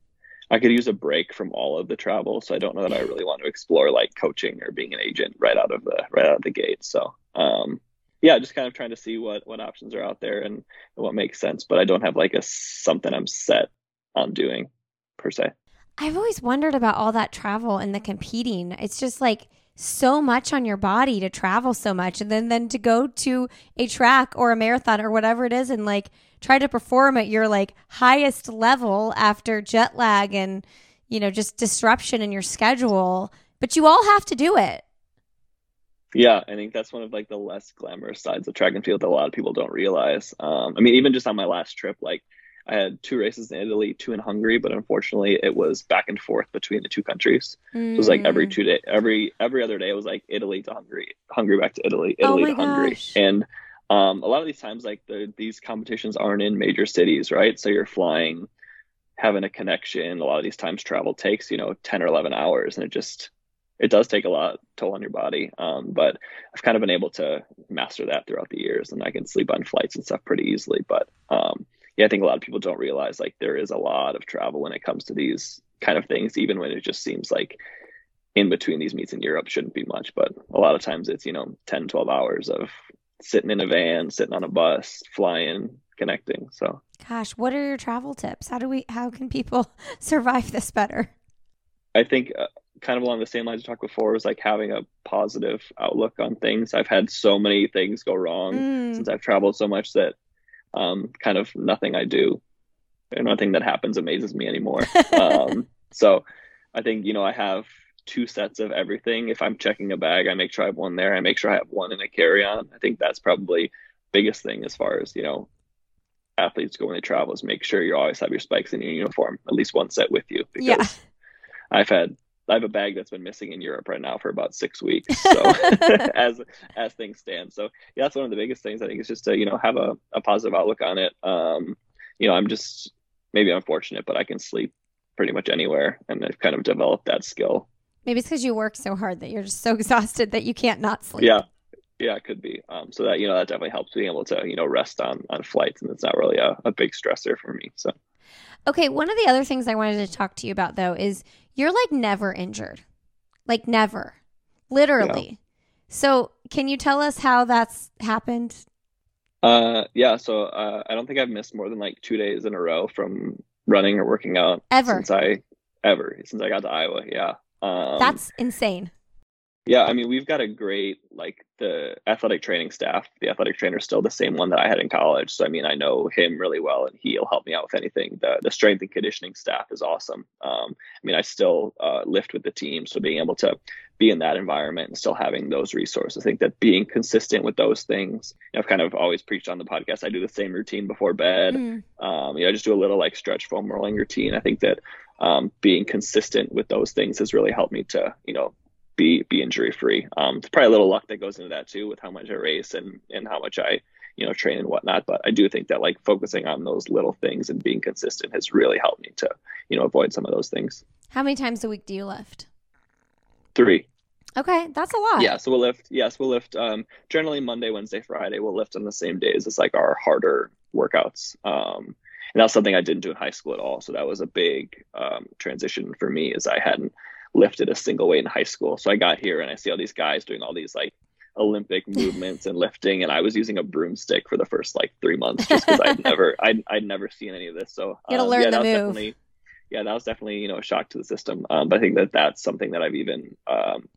I could use a break from all of the travel. So I don't know that I really want to explore like coaching or being an agent right out of the right out of the gate. So um, yeah, just kind of trying to see what what options are out there and, and what makes sense. But I don't have like a something I'm set on doing per se. I've always wondered about all that travel and the competing. It's just like so much on your body to travel so much and then then to go to a track or a marathon or whatever it is and like try to perform at your like highest level after jet lag and you know just disruption in your schedule but you all have to do it. Yeah i think that's one of like the less glamorous sides of track and field that a lot of people don't realize. Um, i mean even just on my last trip like I had two races in Italy, two in Hungary, but unfortunately it was back and forth between the two countries. Mm. So it was like every mm. two day, every every other day it was like Italy to Hungary, Hungary back to Italy, oh Italy oh to gosh. Hungary, and um, a lot of these times like the, these competitions aren't in major cities right so you're flying having a connection a lot of these times travel takes you know 10 or 11 hours and it just it does take a lot toll on your body um, but i've kind of been able to master that throughout the years and i can sleep on flights and stuff pretty easily but um, yeah i think a lot of people don't realize like there is a lot of travel when it comes to these kind of things even when it just seems like in between these meets in europe shouldn't be much but a lot of times it's you know 10 12 hours of sitting in a van, sitting on a bus, flying, connecting. So, gosh, what are your travel tips? How do we? How can people survive this better? I think uh, kind of along the same lines we talked before was like having a positive outlook on things. I've had so many things go wrong mm. since I've traveled so much that um, kind of nothing I do and nothing that happens amazes me anymore. um, so I think you know I have two sets of everything. If I'm checking a bag, I make sure I have one there. I make sure I have one in a carry on. I think that's probably biggest thing as far as, you know, athletes go when they travel is make sure you always have your spikes in your uniform, at least one set with you. Because yeah. I've had I have a bag that's been missing in Europe right now for about six weeks. So as as things stand. So yeah, that's one of the biggest things I think is just to, you know, have a, a positive outlook on it. Um, you know, I'm just maybe unfortunate, but I can sleep pretty much anywhere and I've kind of developed that skill Maybe it's because you work so hard that you're just so exhausted that you can't not sleep. Yeah, yeah, it could be. Um, so that you know that definitely helps being able to you know rest on on flights, and it's not really a, a big stressor for me. So. Okay, one of the other things I wanted to talk to you about though is you're like never injured, like never, literally. Yeah. So can you tell us how that's happened? Uh, yeah. So uh, I don't think I've missed more than like two days in a row from running or working out ever since I ever since I got to Iowa. Yeah. Um, That's insane. Yeah, I mean, we've got a great like the athletic training staff. The athletic trainer is still the same one that I had in college, so I mean, I know him really well, and he'll help me out with anything. The the strength and conditioning staff is awesome. Um, I mean, I still uh, lift with the team, so being able to be in that environment and still having those resources, I think that being consistent with those things. You know, I've kind of always preached on the podcast. I do the same routine before bed. Mm. Um, you know, I just do a little like stretch foam rolling routine. I think that um, being consistent with those things has really helped me to you know be be injury free. Um, it's probably a little luck that goes into that too, with how much I race and and how much I you know train and whatnot. But I do think that like focusing on those little things and being consistent has really helped me to you know avoid some of those things. How many times a week do you lift? Three. Okay, that's a lot. Yeah, so we'll lift. Yes, we'll lift. Um, generally Monday, Wednesday, Friday. We'll lift on the same days as like our harder workouts. Um, and that's something I didn't do in high school at all. So that was a big um, transition for me, as I hadn't lifted a single weight in high school. So I got here and I see all these guys doing all these like Olympic movements and lifting, and I was using a broomstick for the first like three months just because I'd never I'd, I'd never seen any of this. So you gotta um, learn yeah, the that move. definitely yeah, that was definitely you know a shock to the system. Um, but I think that that's something that I've even um,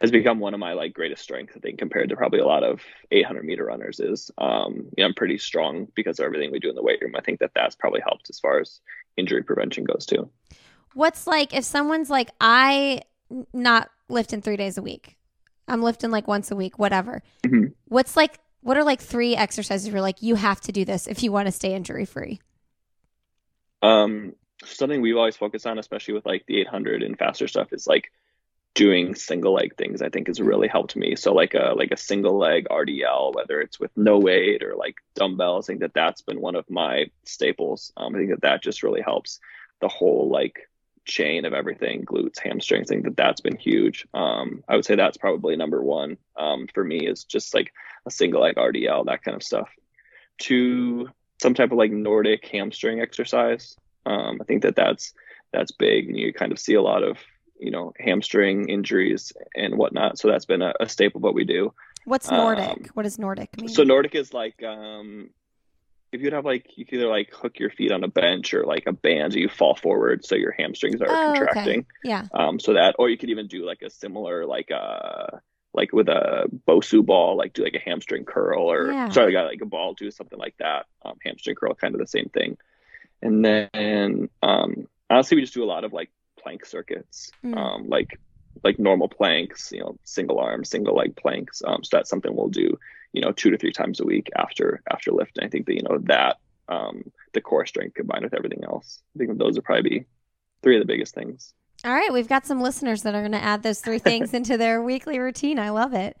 has become one of my like greatest strengths. I think compared to probably a lot of 800 meter runners is um, you know I'm pretty strong because of everything we do in the weight room. I think that that's probably helped as far as injury prevention goes too. What's like if someone's like I not lifting three days a week. I'm lifting like once a week, whatever. Mm-hmm. What's like, what are like three exercises you're like, you have to do this if you want to stay injury free? Um, something we've always focused on, especially with like the 800 and faster stuff, is like doing single leg things. I think has really helped me. So like a like a single leg RDL, whether it's with no weight or like dumbbells, I think that that's been one of my staples. Um, I think that that just really helps the whole like chain of everything glutes hamstrings I think that that's been huge. Um, i would say that's probably number one um, for me is just like a single leg rdl that kind of stuff. To some type of like nordic hamstring exercise. Um, i think that that's that's big and you kind of see a lot of you know hamstring injuries and whatnot so that's been a, a staple of what we do. What's nordic? Um, what does nordic mean? so nordic is like um if you'd have like you could either like hook your feet on a bench or like a band so you fall forward so your hamstrings are oh, contracting. Okay. Yeah. Um so that or you could even do like a similar like uh like with a Bosu ball, like do like a hamstring curl or yeah. sorry, got like a ball, do something like that. Um, hamstring curl, kind of the same thing. And then um honestly we just do a lot of like plank circuits. Mm. Um like like normal planks, you know, single arm, single leg planks. Um so that's something we'll do you know two to three times a week after after lifting. I think that you know that um, the core strength combined with everything else. I think those are probably be three of the biggest things. All right, we've got some listeners that are going to add those three things into their weekly routine. I love it.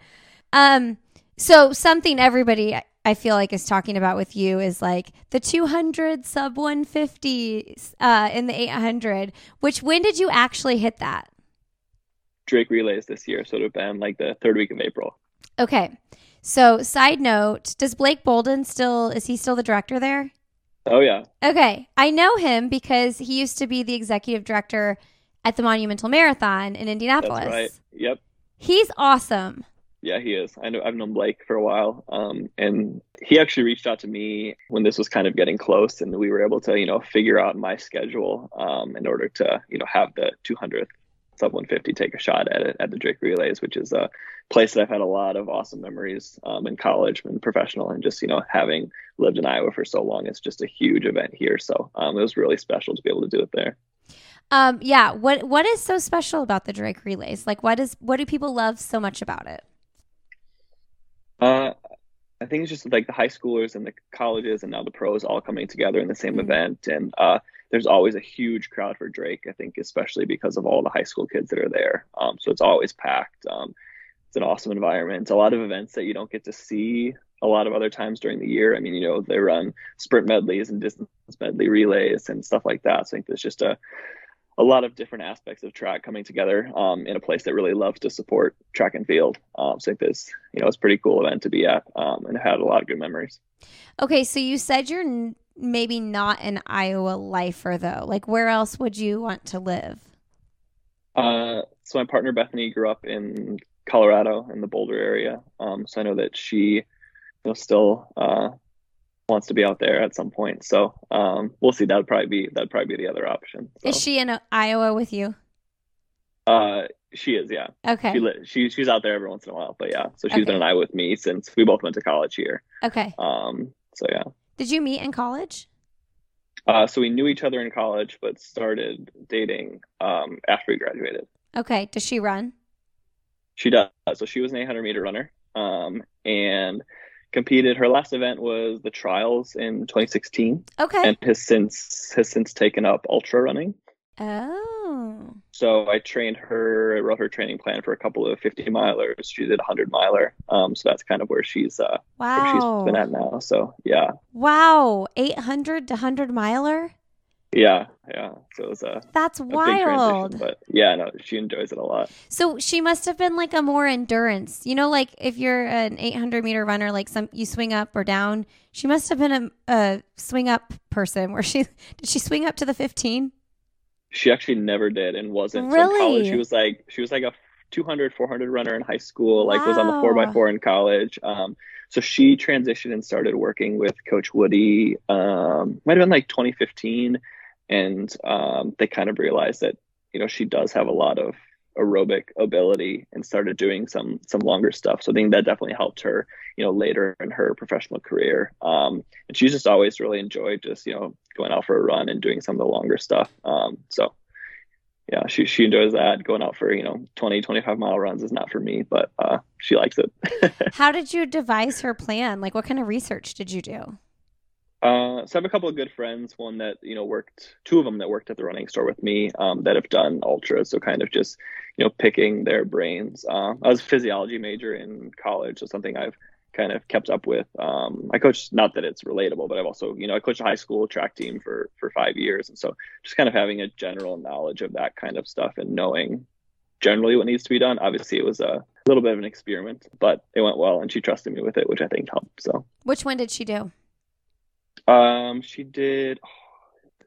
Um, so something everybody I feel like is talking about with you is like the 200 sub 150 uh, in the 800. Which when did you actually hit that? Drake relays this year, so it would have been like the third week of April. Okay, so, side note, does Blake Boldon still is he still the director there? Oh yeah. Okay. I know him because he used to be the executive director at the Monumental Marathon in Indianapolis. That's right. Yep. He's awesome. Yeah, he is. I know I've known Blake for a while. Um, and he actually reached out to me when this was kind of getting close and we were able to, you know, figure out my schedule um, in order to, you know, have the 200th sub 150 take a shot at it at the Drake Relays, which is a place that I've had a lot of awesome memories um, in college and professional, and just you know having lived in Iowa for so long, it's just a huge event here. So um, it was really special to be able to do it there. Um, yeah. What what is so special about the Drake Relays? Like, what is what do people love so much about it? Uh, I think it's just like the high schoolers and the colleges and now the pros all coming together in the same mm-hmm. event, and uh, there's always a huge crowd for Drake. I think especially because of all the high school kids that are there. Um, so it's always packed. Um, it's an awesome environment. A lot of events that you don't get to see a lot of other times during the year. I mean, you know, they run sprint medleys and distance medley relays and stuff like that. So I think there's just a a lot of different aspects of track coming together um, in a place that really loves to support track and field. Um, so I think this, you know, it's a pretty cool event to be at um, and had a lot of good memories. Okay, so you said you're n- maybe not an Iowa lifer though. Like, where else would you want to live? Uh, so my partner Bethany grew up in Colorado in the Boulder area. Um, so I know that she, you know, still uh, wants to be out there at some point. So um, we'll see. That'd probably be that'd probably be the other option. So. Is she in Iowa with you? Uh, She is, yeah. Okay. She, li- she she's out there every once in a while, but yeah. So she's Okay. been in Iowa with me since we both went to college here. Okay. Um, so yeah. Did you meet in college? Uh, so we knew each other in college, but started dating um, after we graduated. Okay. Does she run? She does. So she was an 800 meter runner um, and competed. Her last event was the trials in 2016, Okay. and has since has since taken up ultra running. oh. So I trained her, I wrote her training plan for a couple of 50 milers. She did a 100 miler. Um, so that's kind of where she's uh, where she's been at now. So yeah, Wow. 800 to 100 miler? Yeah, yeah. So it was a, That's wild. but yeah, no, she enjoys it a lot. So she must have been like a more endurance. You know, like if you're an 800 meter runner, like some you swing up or down. She must have been a, a swing up person. Where she did she swing up to the 15? She actually never did and wasn't. So in college, Really? she was like she was like a 200, 400 runner in high school. Like was on the four by Wow. four in college. Um, so she transitioned and started working with Coach Woody. Um, might have been like 2015, and um, they kind of realized that you know she does have a lot of aerobic ability and started doing some some longer stuff. So I think that definitely helped her, you know, later in her professional career. Um, and she's just always really enjoyed just you know going out for a run and doing some of the longer stuff. Um, so yeah, she she enjoys that. Going out for you know 20, 25 mile runs is not for me, but uh, she likes it. How did you devise her plan? Like what kind of research did you do? Uh, so I have a couple of good friends. One that you know worked, two of them that worked at the running store with me, um, that have done ultras. So kind of just you know picking their brains. Uh, I was a physiology major in college, so something I've kind of kept up with. Um, I coached, not that it's relatable, but I've also you know I coached a high school track team for for five years, and so just kind of having a general knowledge of that kind of stuff and knowing generally what needs to be done. Obviously, it was a little bit of an experiment, but it went well, and she trusted me with it, which I think helped. So. Which one did she do? Um, she did.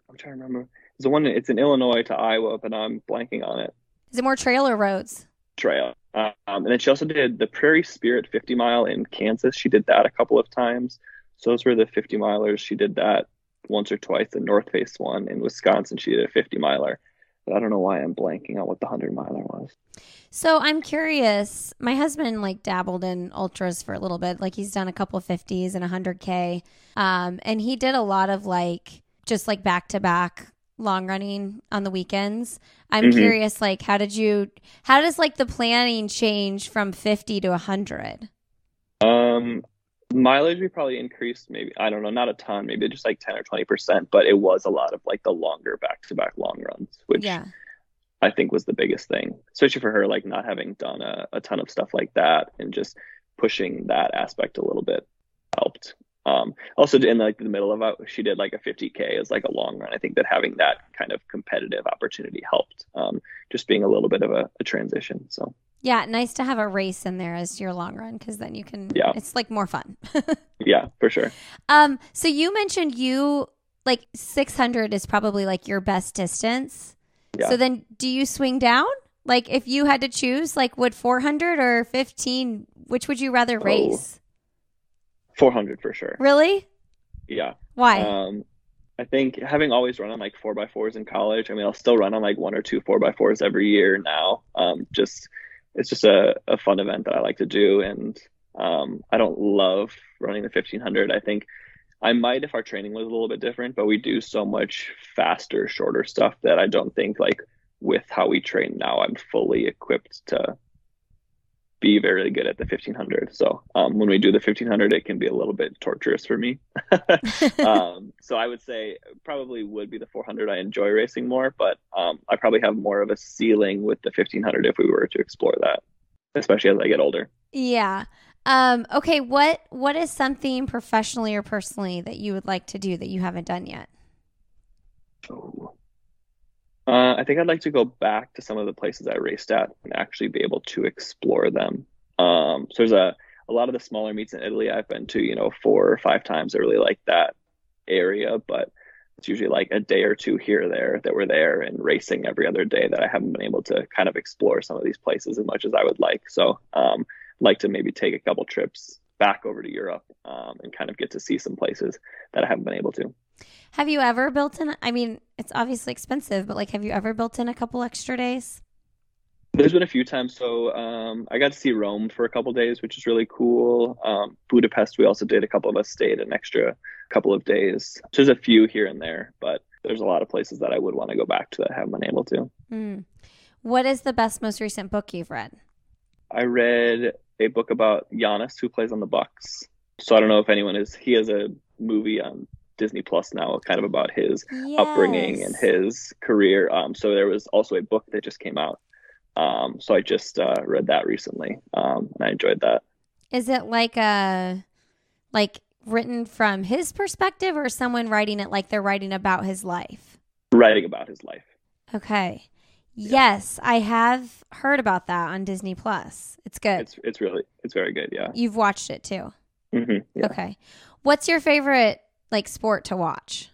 I'm trying to remember. It's the one. It's in Illinois to Iowa, but I'm blanking on it. Is it more trail or roads? Trail. Um, and then she also did the Prairie Spirit 50 mile in Kansas. She did that a couple of times. So those were the 50 milers. She did that once or twice. The North Face one in Wisconsin. She did a 50 miler. But I don't know why I'm blanking on what the 100 miler was. So I'm curious. My husband like dabbled in ultras for a little bit. Like he's done a couple of 50s and 100k. Um, and he did a lot of like just like back to back long running on the weekends. I'm Mhm. curious like how did you how does like the planning change from 50 to 100? Um, mileage we probably increased maybe I don't know, not a ton, maybe just like 10 or 20 percent, but it was a lot of like the longer back to back long runs, which Yeah. I think was the biggest thing, especially for her, like not having done a, a ton of stuff like that and just pushing that aspect a little bit helped. Um, also in like the middle of it, she did like a 50k as like a long run. I think that having that kind of competitive opportunity helped. Um, just being a little bit of a, a transition. So Yeah, nice to have a race in there as your long run cuz then you can Yeah. it's like more fun. yeah, for sure. Um, so you mentioned you like 600 is probably like your best distance. Yeah. So then do you swing down? Like if you had to choose, like would 400 or 15, which would you rather Oh. race? 400 for sure. Really? Yeah. Why? Um, I think having always run on like four by fours in college, I mean, I'll still run on like one or two four by fours every year now. Um, just it's just a, a fun event that I like to do, and um, I don't love running the 1500. I think I might if our training was a little bit different, but we do so much faster, shorter stuff that I don't think like with how we train now, I'm fully equipped to be very good at the 1500. So um, when we do the 1500, it can be a little bit torturous for me. um, so I would say probably would be the 400. I enjoy racing more, but um, I probably have more of a ceiling with the 1500 if we were to explore that, especially as I get older. yeah. Um, okay, what what is something professionally or personally that you would like to do that you haven't done yet? Oh. Uh, I think I'd like to go back to some of the places I raced at and actually be able to explore them. Um, so there's a, a lot of the smaller meets in Italy I've been to, you know, four or five times. I really like that area, but it's usually like a day or two here or there that we're there and racing every other day that I haven't been able to kind of explore some of these places as much as I would like. So, um, like to maybe take a couple trips back over to Europe um, and kind of get to see some places that I haven't been able to. Have you ever built in I mean, it's obviously expensive, but like have you ever built in a couple extra days? There's been a few times. So um, I got to see Rome for a couple days, which is really cool. Um, Budapest, we also did. A couple of us stayed an extra couple of days. So there's a few here and there, but there's a lot of places that I would want to go back to that I haven't been able to. Mm. What is the best, most recent book you've read? I read a book about Giannis, who plays on the Bucks. So I don't know if anyone is. He has a movie on Disney Plus now, kind of about his yes. upbringing and his career. Um, so there was also a book that just came out. Um, so I just uh, read that recently, um, and I enjoyed that. Is it like a like written from his perspective, or someone writing it like they're writing about his life? Writing about his life. Okay. Yes, I have heard about that on Disney Plus. It's good. It's it's really it's very good. Yeah. You've watched it too. hmm yeah. Okay. What's your favorite like sport to watch?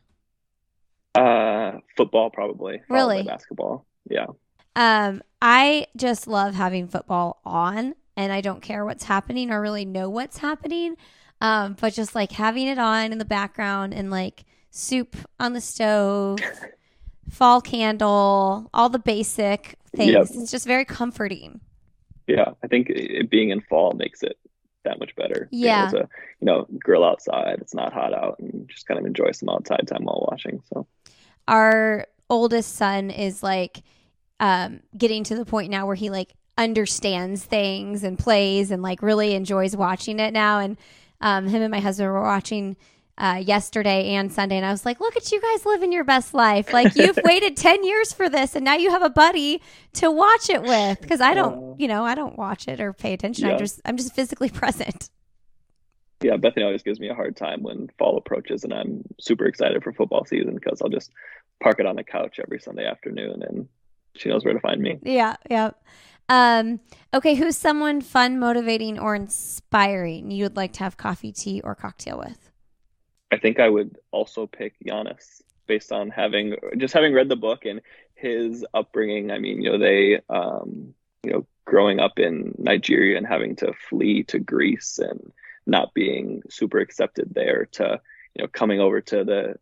Uh, football probably. Really? basketball. Yeah. Um, I just love having football on, and I don't care what's happening or really know what's happening. Um, but just like having it on in the background and like soup on the stove, fall candle, all the basic things. Yep. It's just very comforting. Yeah. I think it, being in fall makes it that much better. Yeah. to you know grill outside. It's not hot out, and just kind of enjoy some outside time while watching. So Our oldest son is like um, getting to the point now where he like understands things and plays and like really enjoys watching it now. And um, him and my husband were watching uh, yesterday and Sunday, and I was like, "Look at you guys living your best life! Like you've waited ten years for this, and now you have a buddy to watch it with." Because I don't, you know, I don't watch it or pay attention. I just, I'm just physically present. yeah, Bethany always gives me a hard time when fall approaches, and I'm super excited for football season because I'll just park it on the couch every Sunday afternoon, and she knows where to find me. Yeah, yeah. Um, okay, who's someone fun, motivating, or inspiring you would like to have coffee, tea, or cocktail with? I think I would also pick Giannis based on having just having read the book and his upbringing. I mean, you know, they, um, you know, growing up in Nigeria and having to flee to Greece and not being super accepted there to, you know, coming over to the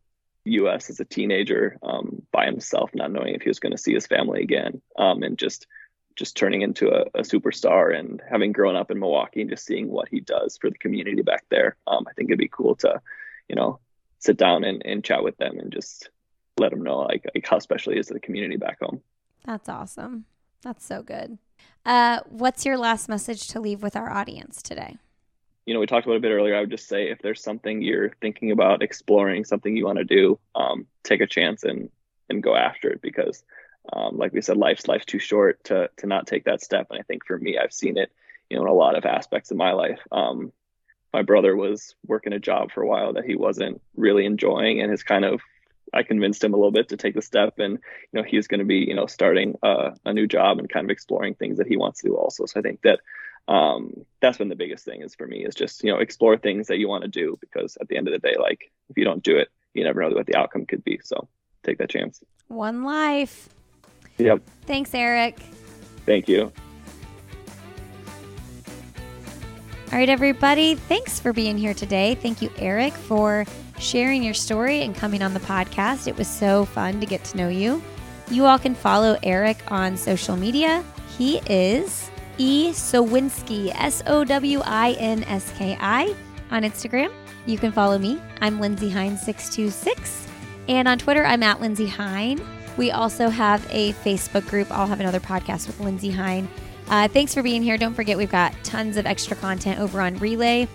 U.S. as a teenager um, by himself, not knowing if he was going to see his family again, um, and just just turning into a, a superstar and having grown up in Milwaukee and just seeing what he does for the community back there. Um, I think it'd be cool to you know, sit down and, and chat with them and just let them know like, like how special is the community back home. That's awesome. That's so good. Uh, what's your last message to leave with our audience today? You know, we talked about it a bit earlier. I would just say if there's something you're thinking about exploring, something you want to do, um, take a chance and and go after it because, um, like we said, life's life's too short to to not take that step. And I think for me, I've seen it, you know, in a lot of aspects of my life. Um, my brother was working a job for a while that he wasn't really enjoying, and his kind of I convinced him a little bit to take the step, and you know he's going to be you know starting a, a new job and kind of exploring things that he wants to do also. So I think that um, that's been the biggest thing is for me is just you know explore things that you want to do because at the end of the day, like if you don't do it, you never know what the outcome could be. So take that chance. One life. Yep. Thanks, Erik. Thank you. All right, everybody. Thanks for being here today. Thank you, Erik, for sharing your story and coming on the podcast. It was so fun to get to know you. You all can follow Erik on social media. He is E Sowinski, S O W I N S K I, on Instagram. You can follow me. I'm Lindsey Hein 626 And on Twitter, I'm at Lindsey Hein. We also have a Facebook group. I'll have another podcast with Lindsey Hein. Uh, thanks for being here. Don't forget, we've got tons of extra content over on Relay,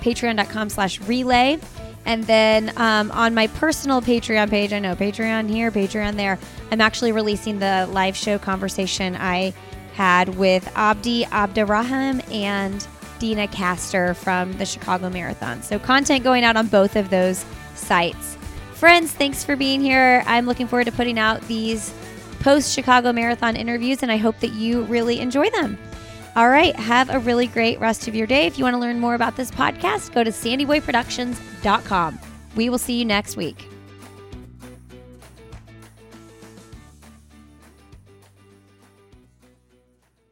patreon.com slash relay. And then um, on my personal Patreon page, I know Patreon here, Patreon there, I'm actually releasing the live show conversation I had with Abdi Abdirahim and Deena Kastor from the Chicago Marathon. So content going out on both of those sites. Friends, thanks for being here. I'm looking forward to putting out these post Chicago Marathon interviews, and I hope that you really enjoy them. All right, have a really great rest of your day. If you want to learn more about this podcast, go to sandyboyproductions.com. We will see you next week.